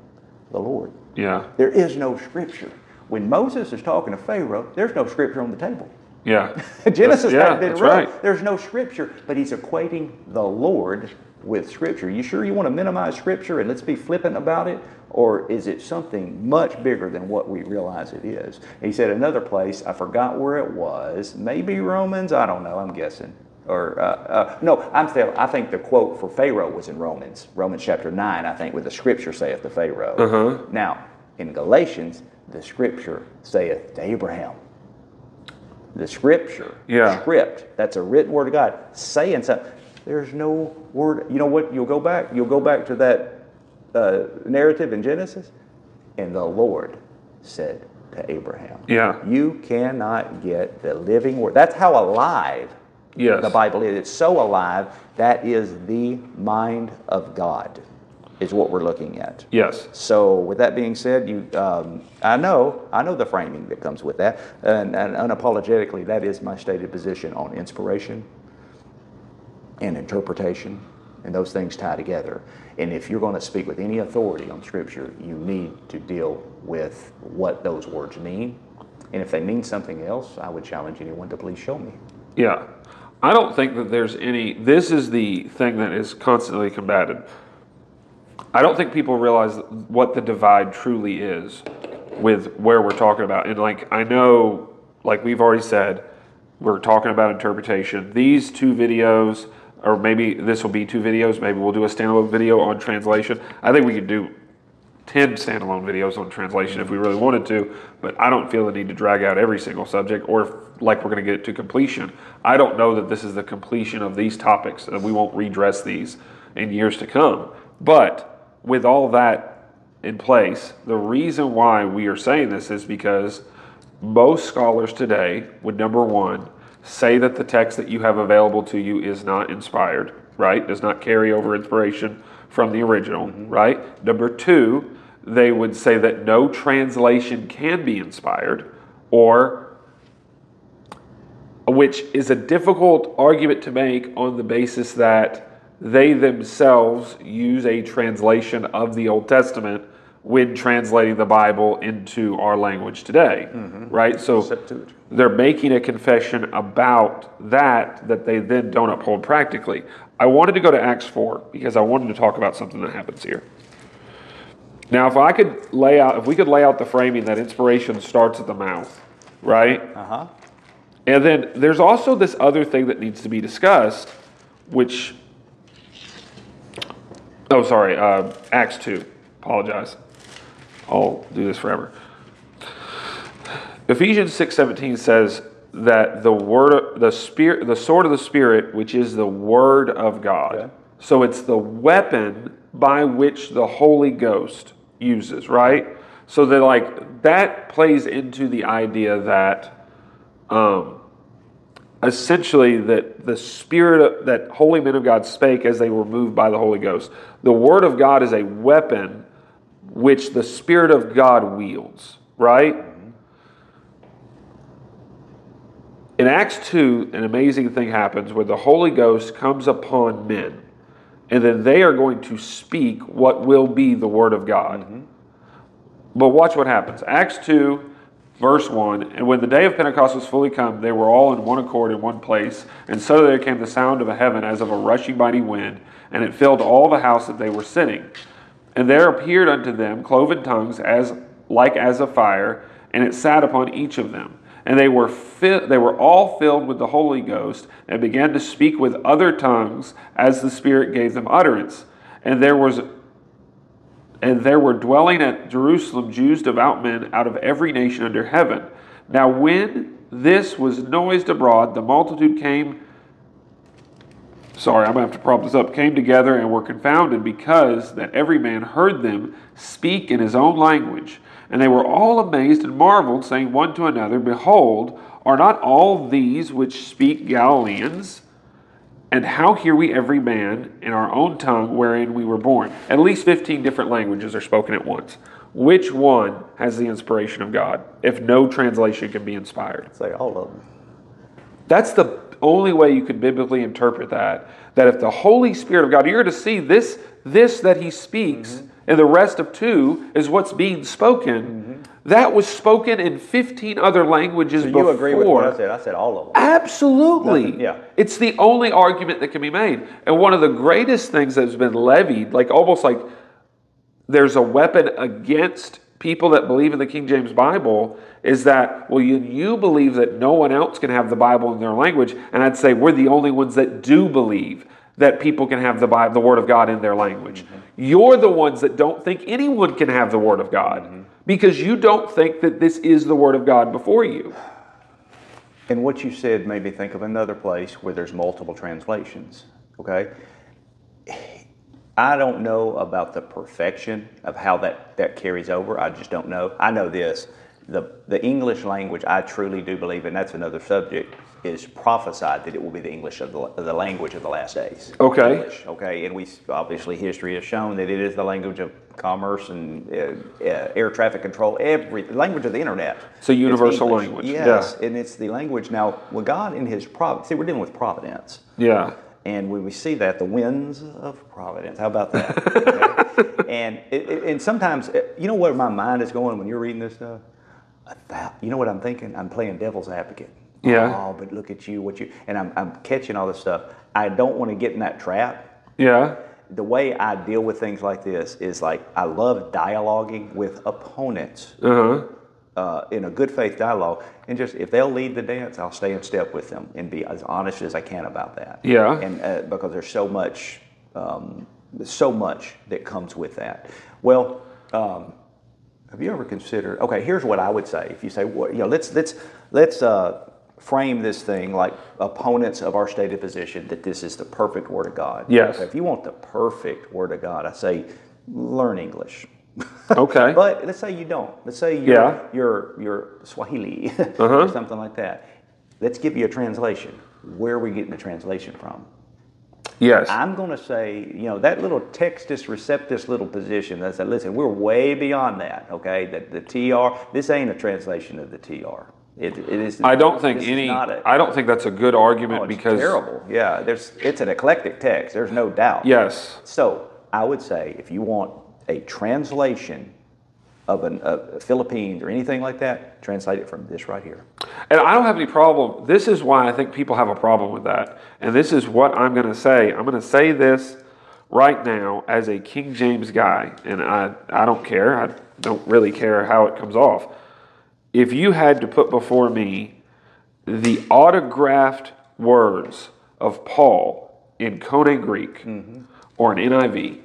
The Lord. Yeah. There is no Scripture. When Moses is talking to Pharaoh, there's no Scripture on the table. Yeah. Genesis yeah, that's right. There's no Scripture, but he's equating the Lord with Scripture. You sure you want to minimize Scripture and let's be flippant about it? Or is it something much bigger than what we realize it is? He said another place, I forgot where it was, maybe Romans, I don't know, I'm guessing. Or, uh, uh, no, I'm still, I think the quote for Pharaoh was in Romans, Romans chapter 9, I think, where the Scripture saith to Pharaoh. Uh-huh. Now, in Galatians, the Scripture saith to Abraham. The Scripture, Yeah. script, that's a written word of God, saying something. There's no word. You know what? You'll go back. You'll go back to that uh, narrative in Genesis, and the Lord said to Abraham, Yeah. You cannot get the living word. That's how alive Yes. the Bible is. It's so alive. That is the mind of God, is what we're looking at. Yes. So, with that being said, you, um, I know, I know the framing that comes with that, and, and unapologetically, that is my stated position on inspiration and interpretation, and those things tie together. And if you're going to speak with any authority on Scripture, you need to deal with what those words mean. And if they mean something else, I would challenge anyone to please show me. Yeah. I don't think that there's any, this is the thing that is constantly combated. I don't think people realize what the divide truly is with where we're talking about. And like, I know, like we've already said, we're talking about interpretation. These two videos, or maybe this will be two videos, maybe we'll do a standalone video on translation. I think we could do 10 standalone videos on translation if we really wanted to, but I don't feel the need to drag out every single subject or if, like we're going to get it to completion. I don't know that this is the completion of these topics and we won't redress these in years to come. But with all that in place, the reason why we are saying this is because most scholars today would number one say that the text that you have available to you is not inspired, right? Does not carry over inspiration from the original, right? Number two, they would say that no translation can be inspired, or which is a difficult argument to make on the basis that they themselves use a translation of the Old Testament when translating the Bible into our language today, mm-hmm. right? So they're making a confession about that that they then don't uphold practically. I wanted to go to Acts 4 because I wanted to talk about something that happens here. Now, if I could lay out, if we could lay out the framing that inspiration starts at the mouth, right? Uh huh. And then there's also this other thing that needs to be discussed, which, oh, sorry, uh, Acts 2. Apologize. I'll do this forever. Ephesians 6:17 says that the word the spirit the sword of the spirit which is the word of God. Okay. So it's the weapon by which the Holy Ghost uses, right? So that like that plays into the idea that um, essentially that the spirit of, that holy men of God spake as they were moved by the Holy Ghost. The word of God is a weapon which the spirit of God wields, right? In Acts 2, an amazing thing happens where the Holy Ghost comes upon men, and then they are going to speak what will be the Word of God. Mm-hmm. But watch what happens. Acts 2, verse 1 And when the day of Pentecost was fully come, they were all in one accord in one place. And so there came the sound of a heaven as of a rushing mighty wind, and it filled all the house that they were sitting. And there appeared unto them cloven tongues as like as of fire, and it sat upon each of them. And they were fi- they were all filled with the Holy Ghost, and began to speak with other tongues as the Spirit gave them utterance. And there was and there were dwelling at Jerusalem Jews devout men out of every nation under heaven. Now, when this was noised abroad, the multitude came. Sorry, I'm going to have to prop this up. Came together and were confounded because that every man heard them speak in his own language. And they were all amazed and marveled, saying one to another, Behold, are not all these which speak Galileans? And how hear we every man in our own tongue wherein we were born? At least 15 different languages are spoken at once. Which one has the inspiration of God if no translation can be inspired? Say all of them. That's the only way you could biblically interpret that. That if the Holy Spirit of God, you're going to see this, this that He speaks, mm-hmm. And the rest of two is what's being spoken. Mm-hmm. That was spoken in 15 other languages So you before. agree with what I said? I said all of them. Absolutely. Nothing- yeah. It's the only argument that can be made. And one of the greatest things that's been levied, like almost like there's a weapon against people that believe in the King James Bible, is that, well, you, you believe that no one else can have the Bible in their language. And I'd say we're the only ones that do believe that people can have the Bible, the Word of God in their language. Mm-hmm. You're the ones that don't think anyone can have the Word of God mm-hmm. because you don't think that this is the Word of God before you. And what you said made me think of another place where there's multiple translations. Okay? I don't know about the perfection of how that, that carries over. I just don't know. I know this. The, the English language, I truly do believe, and that's another subject, is prophesied that it will be the English of the, the language of the last days. Okay. English, okay, and we obviously history has shown that it is the language of commerce and uh, uh, air traffic control, every language of the internet. It's a universal language, Yes, yeah. and it's the language now. Well, God in His providence. See, we're dealing with providence. Yeah. And when we see that, the winds of providence. How about that? Okay? and it, it- and sometimes, uh, you know where my mind is going when you're reading this stuff. You know what I'm thinking? I'm playing devil's advocate. Yeah. Oh, but look at you, what you, and I'm, I'm catching all this stuff. I don't want to get in that trap. Yeah. The way I deal with things like this is like I love dialoguing with opponents Uh huh. uh, in a good faith dialogue, and just if they'll lead the dance, I'll stay in step with them and be as honest as I can about that. Yeah. And uh, because there's so much, um, so much that comes with that. Well, um, have you ever considered? Okay, here's what I would say. If you say, well, you know, let's let's let's uh, frame this thing like opponents of our stated position that this is the perfect word of God. Yes. If you want the perfect word of God, I say learn English. Okay. But let's say you don't. Let's say you're, Yeah. Uh-huh. you're, you're Swahili or something like that. Let's give you a translation. Where are we getting the translation from? yes. I'm going to say, you know, that little textus receptus little position that said, listen, we're way beyond that, okay? That the TR, this ain't a translation of the TR. It, it is. I don't think any. I don't think that's a good argument oh, it's because terrible. Yeah, there's. It's an eclectic text. There's no doubt. yes, So I would say if you want a translation of an uh, Philippines or anything like that, translate it from this right here. and I don't have any problem. This is why I think people have a problem with that, and this is what I'm going to say. I'm going to say this right now as a King James guy, and I I don't care. I don't really care how it comes off. If you had to put before me the autographed words of Paul in Koine Greek mm-hmm. or an NIV,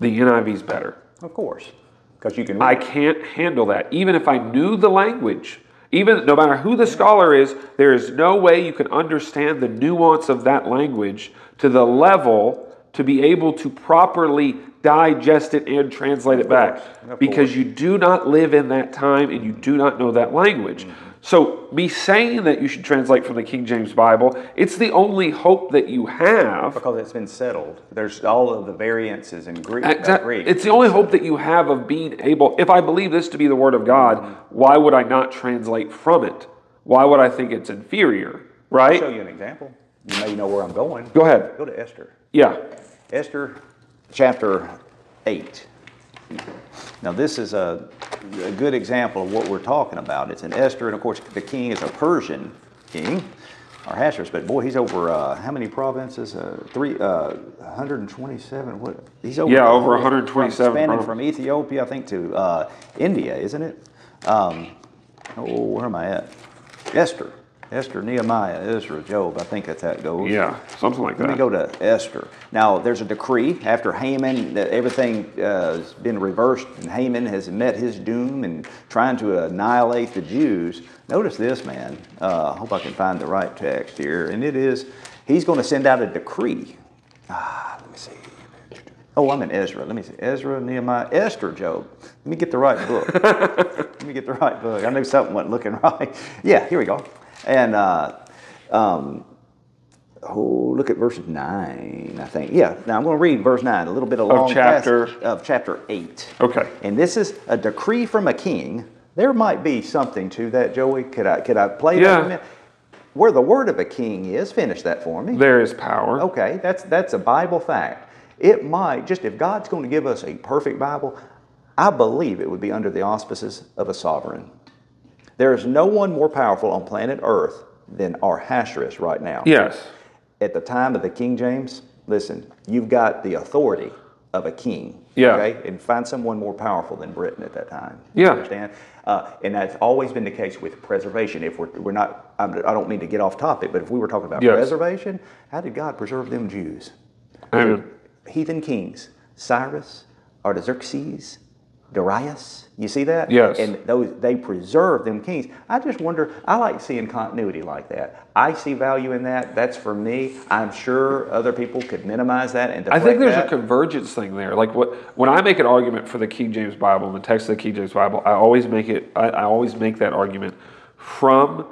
the NIV is better. Of course, because you can. I can't handle that. Even if I knew the language, even no matter who the scholar is, there is no way you can understand the nuance of that language to the level to be able to properly digest it and translate it back. Because you do not live in that time and you do not know that language. So, me saying that you should translate from the King James Bible, it's the only hope that you have. because it's been settled. There's all of the variances in Greek. uh, Greek. It's the only hope that you have of being able. If I believe this to be the Word of God, why would I not translate from it? Why would I think it's inferior? Right? I'll show you an example. You may know where I'm going. Go ahead. Go to Esther. Yeah. Esther chapter 8. Now, this is a, a good example of what we're talking about. It's in Esther, and of course, the king is a Persian king, Ahasuerus, but boy, he's over uh, how many provinces? Uh, three, uh, 127. What? He's over. Yeah, over 127 Spanning from Ethiopia, I think, to uh, India, isn't it? Um, oh, where am I at? Esther. Esther, Nehemiah, Ezra, Job. I think that's how it goes. Yeah. Something like that. Let me go to Esther. Now, there's a decree after Haman that everything uh, has been reversed, and Haman has met his doom and trying to annihilate the Jews. Notice this, man. Uh, I hope I can find the right text here. And it is, he's going to send out a decree. Ah, let me see. Oh, I'm in Ezra. Let me see. Ezra, Nehemiah, Esther, Job. Let me get the right book. Let me get the right book. I knew something wasn't looking right. Yeah, here we go. And uh, um, oh, look at verse nine. I think. Yeah. Now I'm going to read verse nine. A little bit of long chapter- passage of chapter eight. Okay. And this is a decree from a king. There might be something to that, Joey. Could I could I play Yeah. that? a minute? Where the word of a king is, finish that for me. There is power. Okay, that's that's a Bible fact. It might just if God's going to give us a perfect Bible, I believe it would be under the auspices of a sovereign. There is no one more powerful on planet Earth than our Ahasuerus right now. Yes. At the time of the King James, listen, you've got the authority of a king. Yeah. Okay, and find someone more powerful than Britain at that time. Yeah. Understand? Uh, and that's always been the case with preservation. If we're, we're not, I'm, I don't mean to get off topic, but if we were talking about Yes. preservation, how did God preserve them Jews? Amen. heathen kings Cyrus, Artaxerxes, Darius. You see that? Yes. And those they preserve them kings. I just wonder. I like seeing continuity like that. I see value in that. That's for me. I'm sure other people could minimize that and I think there's that. a convergence thing there. Like what when I make an argument for the King James Bible and the text of the King James Bible, I always make it. I, I always make that argument from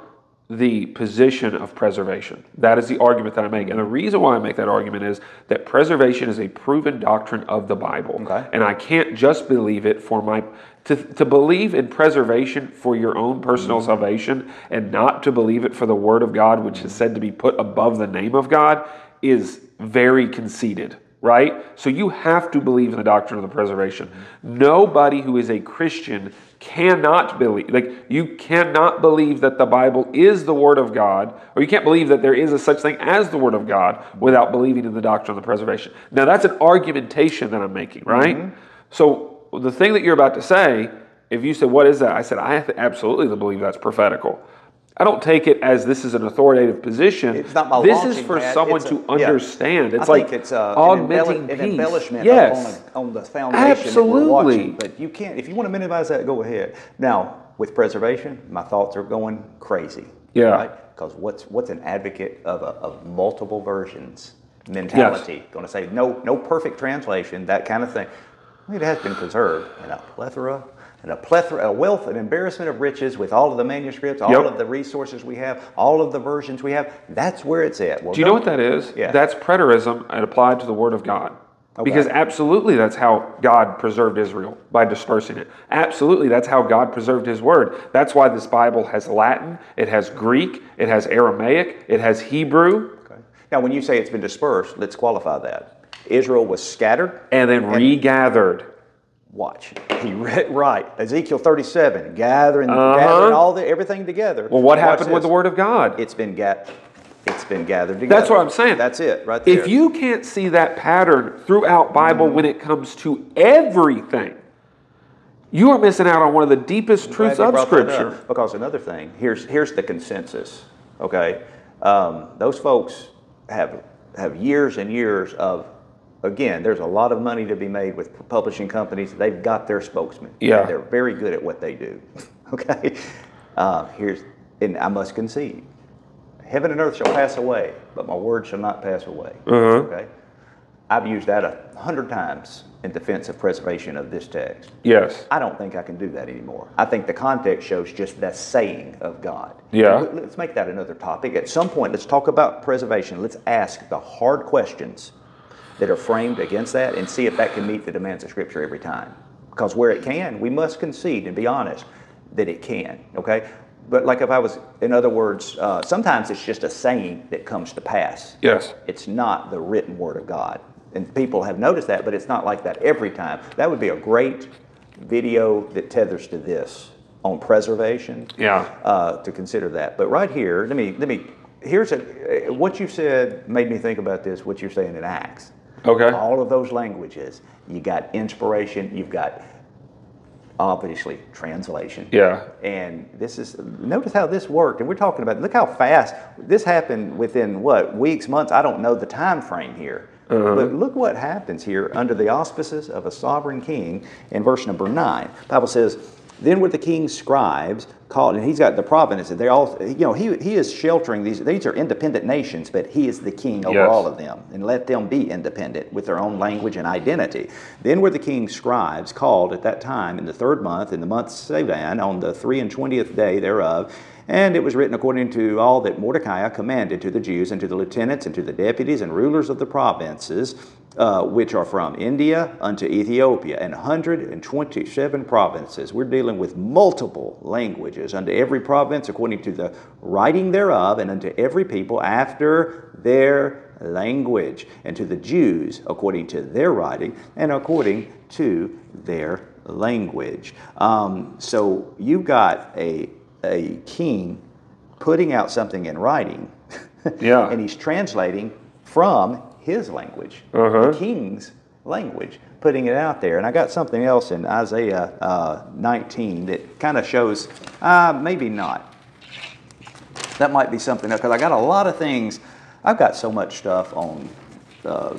the position of preservation. That is the argument that I make, and the reason why I make that argument is that preservation is a proven doctrine of the Bible, Okay. and I can't just believe it for my. To, to believe in preservation for your own personal mm-hmm. salvation and not to believe it for the Word of God, which is said to be put above the name of God, is very conceited, right? So you have to believe in the doctrine of the preservation. Nobody who is a Christian cannot believe, like, you cannot believe that the Bible is the Word of God, or you can't believe that there is a such thing as the Word of God without believing in the doctrine of the preservation. Now, that's an argumentation that I'm making, right? Mm-hmm. So the thing that you're about to say, if you said, What is that? I said, I absolutely believe that's prophetical. I don't take it as this is an authoritative position. It's not my this is for someone It's to a- yeah. understand. It's I like think it's uh, an, augmenting embelli- an embellishment yes. on, on the foundation that we're watching. But you can't, if you want to minimize that, go ahead. Now, with preservation, my thoughts are going crazy. Yeah. Right? Because what's what's an advocate of, a, of multiple versions mentality? Going to say no no perfect translation, that kind of thing. It has been preserved in a plethora. And a plethora, a wealth, an embarrassment of riches with all of the manuscripts, all Yep. of the resources we have, all of the versions we have. That's where it's at. Well, Do you know what that is? Yeah. That's preterism applied to the Word of God. Okay. Because absolutely that's how God preserved Israel by dispersing it. Absolutely that's how God preserved His Word. That's why this Bible has Latin, it has Greek, it has Aramaic, it has Hebrew, Okay. Now, when you say it's been dispersed, let's qualify that. Israel was scattered. and then regathered. Watch. He read right. Ezekiel 37, gathering, Uh-huh. gathering all the everything together. Well, what Watch happened with the Word of God? It's been ga- It's been gathered together. That's what I'm saying. That's it, right there. If you can't see that pattern throughout Bible when it comes to everything, you are missing out on one of the deepest truths Glad you of Scripture. Because another thing, here's here's the consensus. Okay, um, those folks have have years and years of. Again, there's a lot of money to be made with publishing companies. They've got their spokesman. Yeah. they're very good at what they do. okay, uh, here's and I must concede. Heaven and earth shall pass away, but my word shall not pass away. Uh-huh. Okay, I've used that a hundred times in defense of preservation of this text. Yes. I don't think I can do that anymore. I think the context shows just that saying of God. Yeah. Let's make that another topic. At some point, let's talk about preservation. Let's ask the hard questions that are framed against that and see if that can meet the demands of Scripture every time. Because where it can, we must concede and be honest that it can. Okay? But like if I was, in other words, uh, sometimes it's just a saying that comes to pass. Yes. It's not the written word of God. And people have noticed that, but it's not like that every time. That would be a great video that tethers to this on preservation. Yeah. Uh, to consider that. But right here, let me let me here's a what you said made me think about this, what you're saying in Acts. Okay. All of those languages, you got inspiration, you've got obviously translation. Yeah. And this is notice how this worked, and we're talking about look how fast this happened within what weeks, months. I don't know the time frame here, uh-huh. but look what happens here under the auspices of a sovereign king. In verse number nine, Bible says, "Then were the king's scribes called, and he's got the provinces. And they all, you know, he he is sheltering these. These are independent nations, but he is the king over Yes. all of them, and let them be independent with their own language and identity. Then were the king's scribes called at that time in the third month, in the month Sivan, on the three and twentieth day thereof. And it was written according to all that Mordecai commanded to the Jews and to the lieutenants and to the deputies and rulers of the provinces, uh, which are from India unto Ethiopia, and 127 provinces. We're dealing with multiple languages, unto every province according to the writing thereof, and unto every people after their language, and to the Jews according to their writing, and according to their language. Um, so you've got a, a king putting out something in writing, Yeah. and he's translating from his language, Uh-huh. the king's language, putting it out there. And I got something else in Isaiah uh, 19 that kind of shows, uh, maybe not. That might be something because I got a lot of things. I've got so much stuff on uh,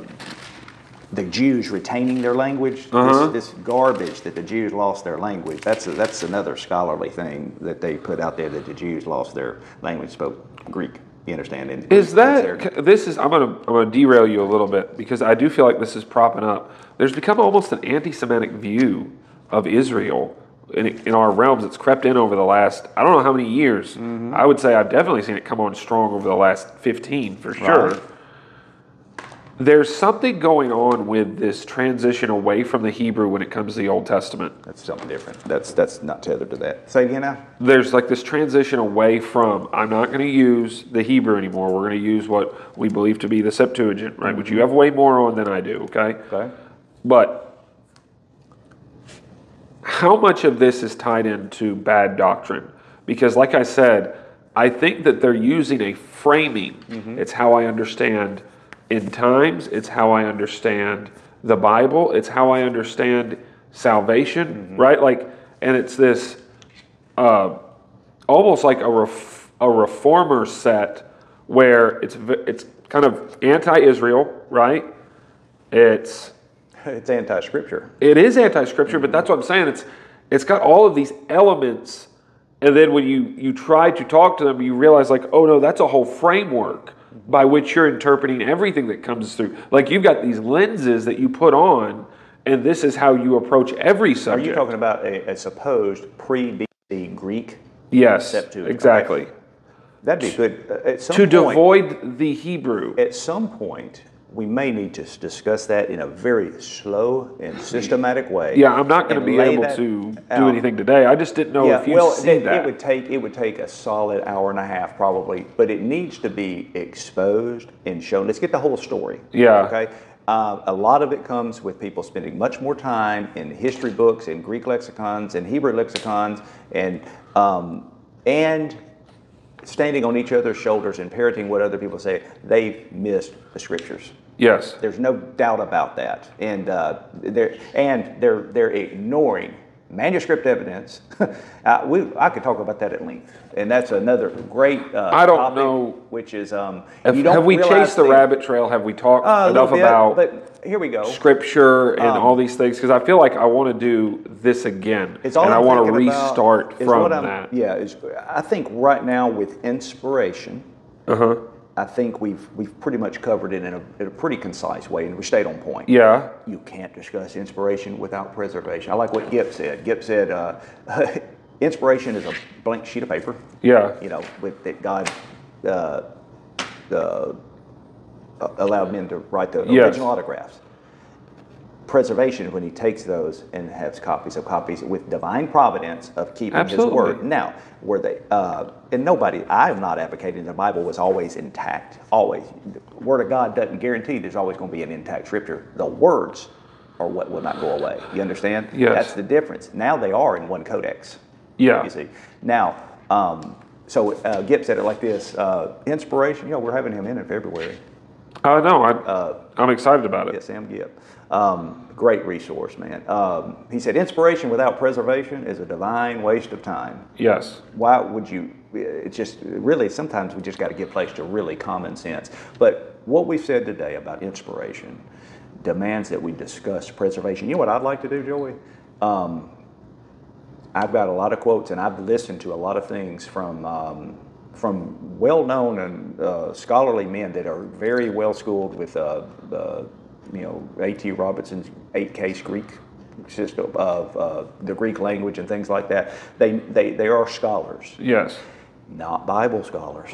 the Jews retaining their language. Uh-huh. This, this garbage that the Jews lost their language. That's a, that's another scholarly thing that they put out there that the Jews lost their language, spoke Greek. You understand? And Is that this is? I'm gonna I'm gonna derail you a little bit because I do feel like this is propping up. There's become almost an anti-Semitic view of Israel in, in our realms. It's crept in over the last I don't know how many years. Mm-hmm. I would say I've definitely seen it come on strong over the last 15 for sure. Right. There's something going on with this transition away from the Hebrew when it comes to the Old Testament. That's something different. That's that's not tethered to that. Say again now. there's like this transition away from I'm not going to use the Hebrew anymore. We're going to use what we believe to be the Septuagint, right? Which you have way more on than I do, okay? Okay. But how much of this is tied into bad doctrine? Because, like I said, I think that they're using a framing. Mm-hmm. It's how I understand in times, it's how I understand the Bible, it's how I understand salvation, right? Like, and it's this uh, almost like a, ref, a reformer set where it's, it's kind of anti Israel, right? It's It's anti-scripture. it is anti-scripture, but that's what I'm saying. It's it's got all of these elements, and then when you you try to talk to them, you realize like, oh no, that's a whole framework by which you're interpreting everything that comes through. Like you've got these lenses that you put on, and this is how you approach every subject. Are you talking about a, a supposed pre-BC Greek? yes, exactly. That'd be good. Uh, At some To point, devoid the Hebrew. At some point, we may need to discuss that in a very slow and systematic way. Yeah, I'm not going to be able to do anything today. I just didn't know Yeah, if you well, see it, that. it would take it would take a solid hour and a half probably, but it needs to be exposed and shown. Let's get the whole story. Yeah. Okay. Uh, a lot of it comes with people spending much more time in history books, in Greek lexicons, and Hebrew lexicons, and um, and standing on each other's shoulders and parroting what other people say. They've missed the scriptures. yes. There's no doubt about that, and uh, they're and they're they're ignoring manuscript evidence. uh, we, I could talk about that at length, and that's another great. Uh, I don't topic, know- which is um, Have, you don't have we chased the the- rabbit trail? Have we talked Uh, enough bit, about But here we go. scripture and Um, all these things? Because I feel like I want to do this again, It's all and I'm I want to restart from that. Yeah, is, I think right now with inspiration, Uh huh. I think we've we've pretty much covered it in a, in a pretty concise way, and we stayed on point. Yeah. You can't discuss inspiration without preservation. I like what Gipp said. Gipp said, uh, inspiration is a blank sheet of paper. Yeah. You know, with that God uh, uh, allowed men to write the Yes. original autographs. Preservation when he takes those and has copies of copies with divine providence of keeping his word. Now, were they? Uh, and nobody. I'm not advocating the Bible was always intact. Always, the Word of God doesn't guarantee there's always going to be an intact Scripture. The words are what will not go away. You understand? Yes. That's the difference. Now they are in one codex. Yeah. You see. Now, um, so uh, said it like this: uh, inspiration. You know, we're having him in in February. I know. I, I'm excited about it. Yeah, Sam Gipp. Um, great resource, man. Um, he said, inspiration without preservation is a divine waste of time. Yes. Why would you? It's just really sometimes we just got to give place to really common sense. But what we've said today about inspiration demands that we discuss preservation. You know what I'd like to do, Joey? Um, I've got a lot of quotes, and I've listened to a lot of things from um, from well-known and uh, scholarly men that are very well schooled with, uh, uh, you know, A.T. Robertson's eight-case Greek system of uh, the Greek language and things like that. They they they are scholars, Yes. not Bible scholars.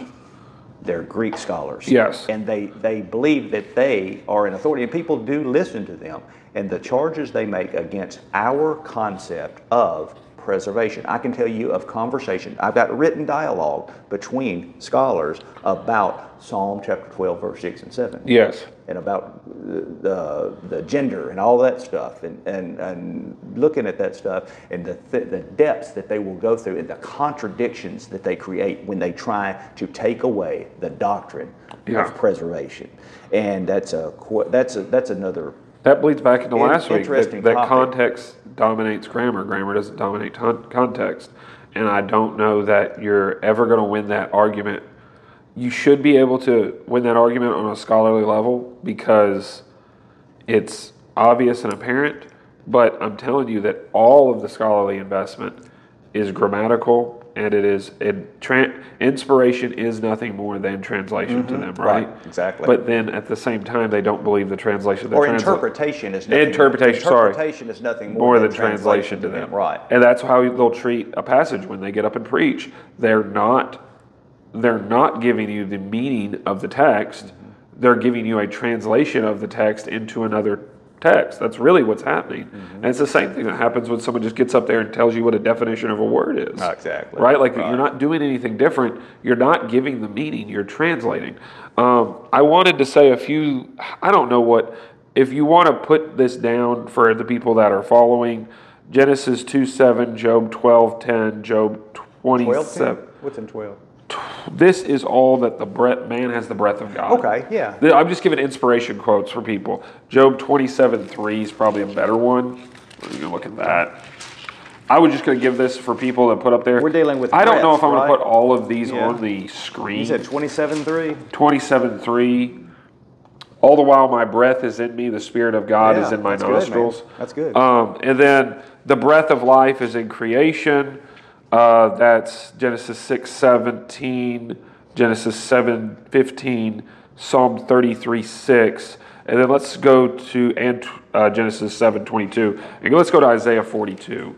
They're Greek scholars. Yes. And they, they believe that they are an authority, and people do listen to them. And the charges they make against our concept of preservation. I can tell you of conversation. I've got written dialogue between scholars about Psalm chapter 12, verse 6 and 7 Yes. and about the, the gender and all that stuff and, and, and looking at that stuff and the, th- the depths that they will go through and the contradictions that they create when they try to take away the doctrine Yeah. of preservation. And that's a that's a, that's another That bleeds back into In- last week. That, interesting that context dominates grammar. Grammar doesn't dominate ton- context. And I don't know that you're ever going to win that argument. You should be able to win that argument on a scholarly level because it's obvious and apparent. But I'm telling you that all of the scholarly investment is grammatical and it is it, tran inspiration is nothing more than translation to mm-hmm. them, right? Right, exactly. But then at the same time, they don't believe the translation. The or transla- interpretation is nothing, Interpretation, sorry. interpretation is nothing more, more than translation to them. Right. And that's how they'll treat a passage when they get up and preach. They're not they're not giving you the meaning of the text. Mm-hmm. They're giving you a translation of the text into another text. That's really what's happening. And it's the same thing that happens when someone just gets up there and tells you what a definition of a word is. Exactly. Right? Like Right. you're not doing anything different. You're not giving the meaning, you're translating. Um, I wanted to say a few, I don't know what, if you want to put this down for the people that are following Genesis 2 7, Job 12 10, Job 12, 27. 10? What's in 12? This is all that the breath, man has the breath of God. Okay, yeah. I'm just giving inspiration quotes for people. Job 27 3 is probably a better one. Look at that. I was just going to give this for people to put up there. We're dealing with I don't know if I'm going to put all of these Yeah. on the You screen. said 27.3? 27 3. All the while my breath is in me, the Spirit of God is in my that's good, nostrils. That's good. Um, and then the breath of life is in creation. Uh, that's Genesis 6 17, Genesis 7 15, Psalm 33 6. And then let's go to and, uh, Genesis 7 22. And let's go to Isaiah 42.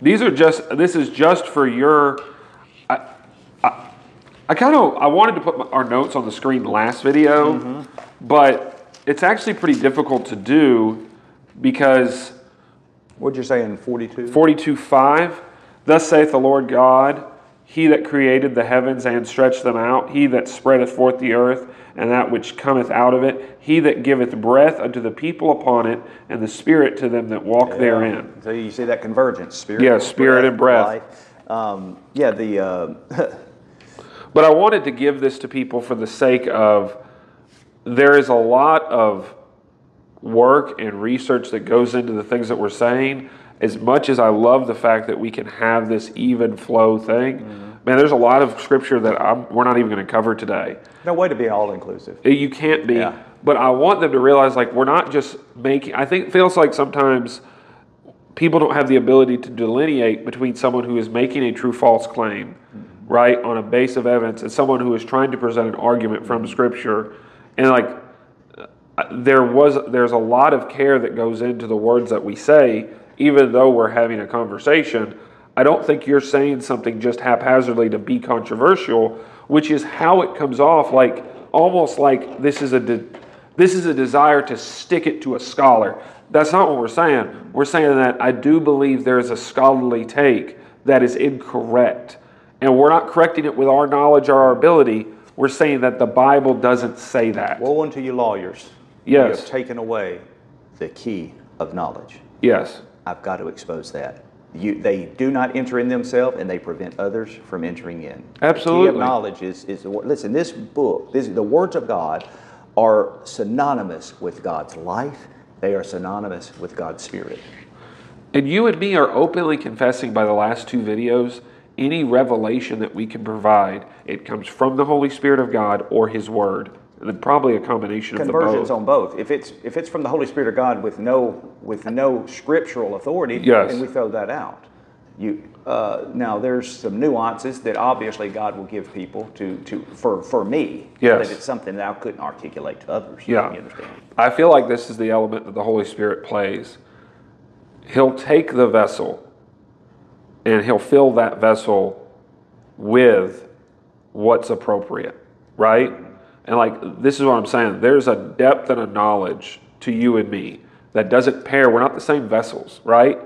These are just, this is just for your. I kind of I wanted to put my, our notes on the screen last video, Mm-hmm. but it's actually pretty difficult to do because What'd you say in 42? 42 5 Thus saith the Lord God, He that created the heavens and stretched them out, He that spreadeth forth the earth and that which cometh out of it, He that giveth breath unto the people upon it, and the spirit to them that walk therein. So you see that convergence, spirit. Yeah, spirit and breath. Um, yeah, the uh, But I wanted to give this to people for the sake of there is a lot of work and research that goes into the things that we're saying, as much as I love the fact that we can have this even flow thing, mm-hmm. man, there's a lot of scripture that I'm, we're not even going to cover today. No way to be all inclusive. Eh, you can't be. Yeah. But I want them to realize like we're not just making. I think it feels like sometimes people don't have the ability to delineate between someone who is making a true false claim, mm-hmm. right, on a base of evidence, and someone who is trying to present an argument from mm-hmm. Scripture, and like uh, there was there's a lot of care that goes into the words that we say, even though we're having a conversation. I don't think you're saying something just haphazardly to be controversial, which is how it comes off like almost like this is a de- this is a desire to stick it to a scholar. That's not what we're saying. We're saying that I do believe there is a scholarly take that is incorrect. And we're not correcting it with our knowledge or our ability. We're saying that the Bible doesn't say that. Woe unto you lawyers. Yes. You have taken away the key of knowledge. Yes. I've got to expose that. You, they do not enter in themselves, and they prevent others from entering in. Absolutely. knowledge is, is the word. Listen, this book, this, the words of God, are synonymous with God's life. They are synonymous with God's spirit. And you and me are openly confessing by the last two videos any revelation that we can provide, it comes from the Holy Spirit of God or His Word. And then probably a combination of Conversions both. on both. If it's if it's from the Holy Spirit of God with no with no scriptural authority, Yes. then we throw that out. You uh, now there's some nuances that obviously God will give people to to for for me. Yes. That it's something that I couldn't articulate to others. Yeah. I feel like this is the element that the Holy Spirit plays. He'll take the vessel and he'll fill that vessel with what's appropriate, right? And like, this is what I'm saying. There's a depth and a knowledge to you and me that doesn't pair. We're not the same vessels, right?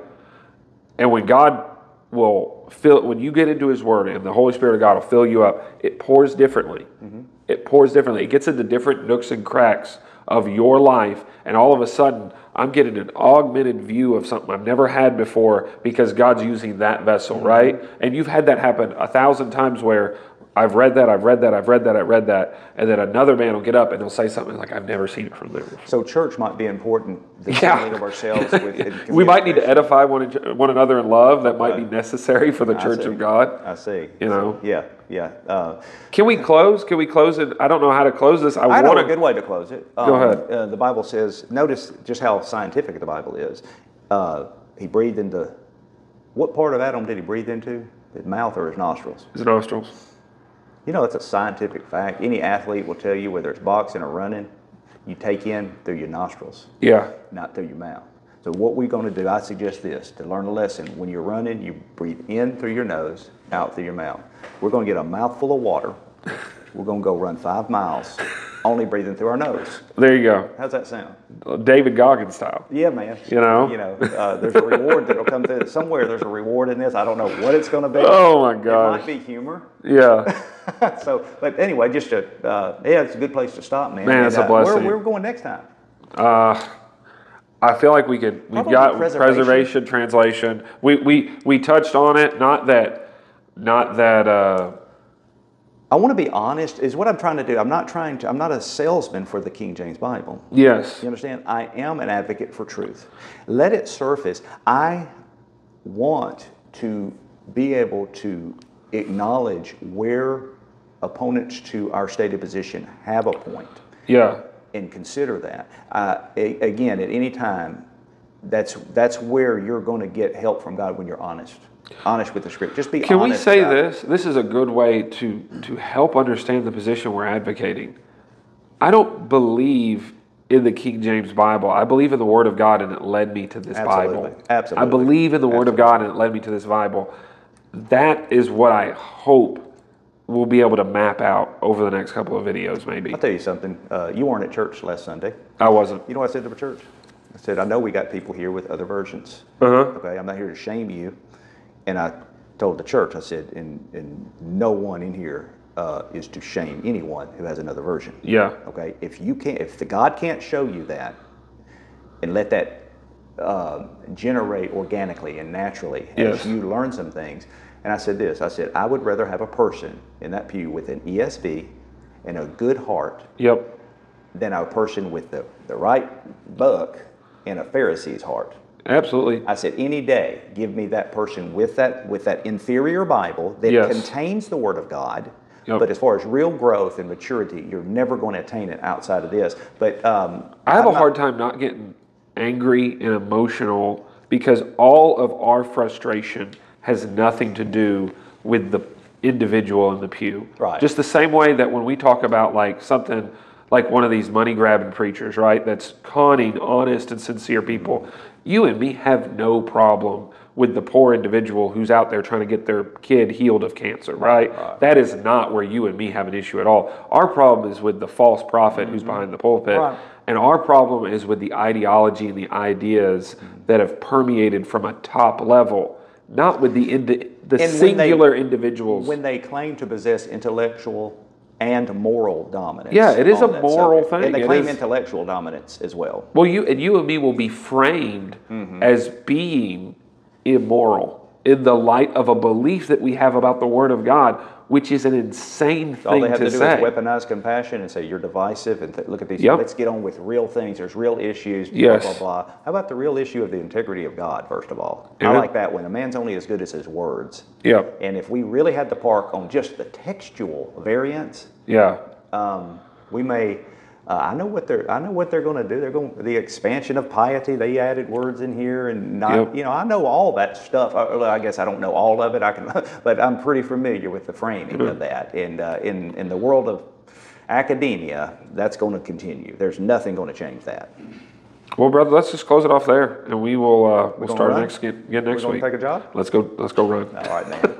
And when God will fill, when you get into His Word and the Holy Spirit of God will fill you up, it pours differently. Mm-hmm. It pours differently. It gets into different nooks and cracks of your life, and all of a sudden, I'm getting an augmented view of something I've never had before because God's using that vessel, mm-hmm. right? And you've had that happen a thousand times where I've read that, I've read that, I've read that, I've read that, and then another man will get up and he'll say something like, "I've never seen it from there." So church might be important. The Yeah. of ourselves with we might need to edify one, one another in love. That might be necessary for the I church see. of God. I see. You know. Yeah, yeah. Uh, Can we close? Can we close it? I don't know how to close this. I, I want a good way to close it. Go Um, ahead. Uh, the Bible says, notice just how scientific the Bible is. Uh, he breathed into, what part of Adam did he breathe into? His mouth or his nostrils? His nostrils. You know, that's a scientific fact. Any athlete will tell you, whether it's boxing or running, you take in through your nostrils, Yeah. not through your mouth. So, what we're going to do, I suggest this to learn a lesson. When you're running, you breathe in through your nose, out through your mouth. We're going to get a mouthful of water. We're going to go run five miles, only breathing through our nose. There you go. How's that sound? David Goggins style. Yeah, man. You know? you know, uh, there's a reward that'll come through somewhere. There's a reward in this. I don't know what it's going to be. Oh my god. It might be humor. Yeah. so, but anyway, just a uh, yeah, it's a good place to stop, man. Man, it's a uh, where, blessing. where we going next time? Uh, I feel like we could. We've Probably got preservation. preservation. translation. We we we touched on it. Not that. Not that. Uh, I want to be honest. Is what I'm trying to do. I'm not trying to. I'm not a salesman for the King James Bible. yes. You understand? I am an advocate for truth. Let it surface. I want to be able to acknowledge where opponents to our stated position have a point Yeah. and consider that. Uh, a- again, at any time, that's that's where you're going to get help from God when you're honest, honest with the script. Just be Can we say about it. this? This is a good way to to help understand the position we're advocating. I don't believe in the King James Bible. I believe in the Word of God, and it led me to this Absolutely. Bible. Absolutely. I believe in the Word of God, and it led me to this Bible. That is what I hope we'll be able to map out over the next couple of videos. Maybe I'll tell you something. Uh, you weren't at church last Sunday. I wasn't. You know what I said to the church? I said, I know we got people here with other versions. Uh huh. Okay, I'm not here to shame you. And I told the church, I said, and, and no one in here uh, is to shame anyone who has another version. Yeah. Okay, if you can't, if the God can't show you that, and let that uh, generate organically and naturally Yes. as you learn some things. And I said this, I said I would rather have a person in that pew with an ESV and a good heart Yep. than a person with the, the right book and a Pharisee's heart. Absolutely. I said, any day, give me that person with that with that inferior Bible that Yes. contains the Word of God. Yep. But as far as real growth and maturity, you're never going to attain it outside of this. But um, I have I'm a not- hard time not getting angry and emotional because all of our frustration has nothing to do with the individual in the pew. Right. Just the same way that when we talk about like something like one of these money grabbing preachers, right, that's conning honest and sincere people, you and me have no problem with the poor individual who's out there trying to get their kid healed of cancer, right? That is not where you and me have an issue at all. Our problem is with the false prophet who's mm-hmm. behind the pulpit. Right. And our problem is with the ideology and the ideas mm-hmm. that have permeated from a top level, not with the indi- the And when they- singular individuals. when they claim to possess intellectual and moral dominance. Yeah, it is a moral subject. thing. And they It claim is- intellectual dominance as well. well, you and you and me will be framed Mm-hmm. as being immoral in the light of a belief that we have about the Word of God, which is an insane thing All they have to, to, do say. is weaponize compassion and say you're divisive and th- look at these. Yep. Let's get on with real things. There's real issues. Blah Yes. blah blah. How about the real issue of the integrity of God? First of all, I like that one. A man's only as good as his words. Yep. And if we really had to park on just the textual variants, Yeah. um, we may. Uh, I know what they're. I know what they're going to do. They're going the expansion of piety. They added words in here, and not. Yep. You know, I know all that stuff. I, well, I guess I don't know all of it. I can, but I'm pretty familiar with the framing of that. And uh, in in the world of academia, that's going to continue. There's nothing going to change that. Well, brother, let's just close it off there, and we will uh, we'll start run? next again next We're week. take a job. Let's go. Let's go run. All right, man.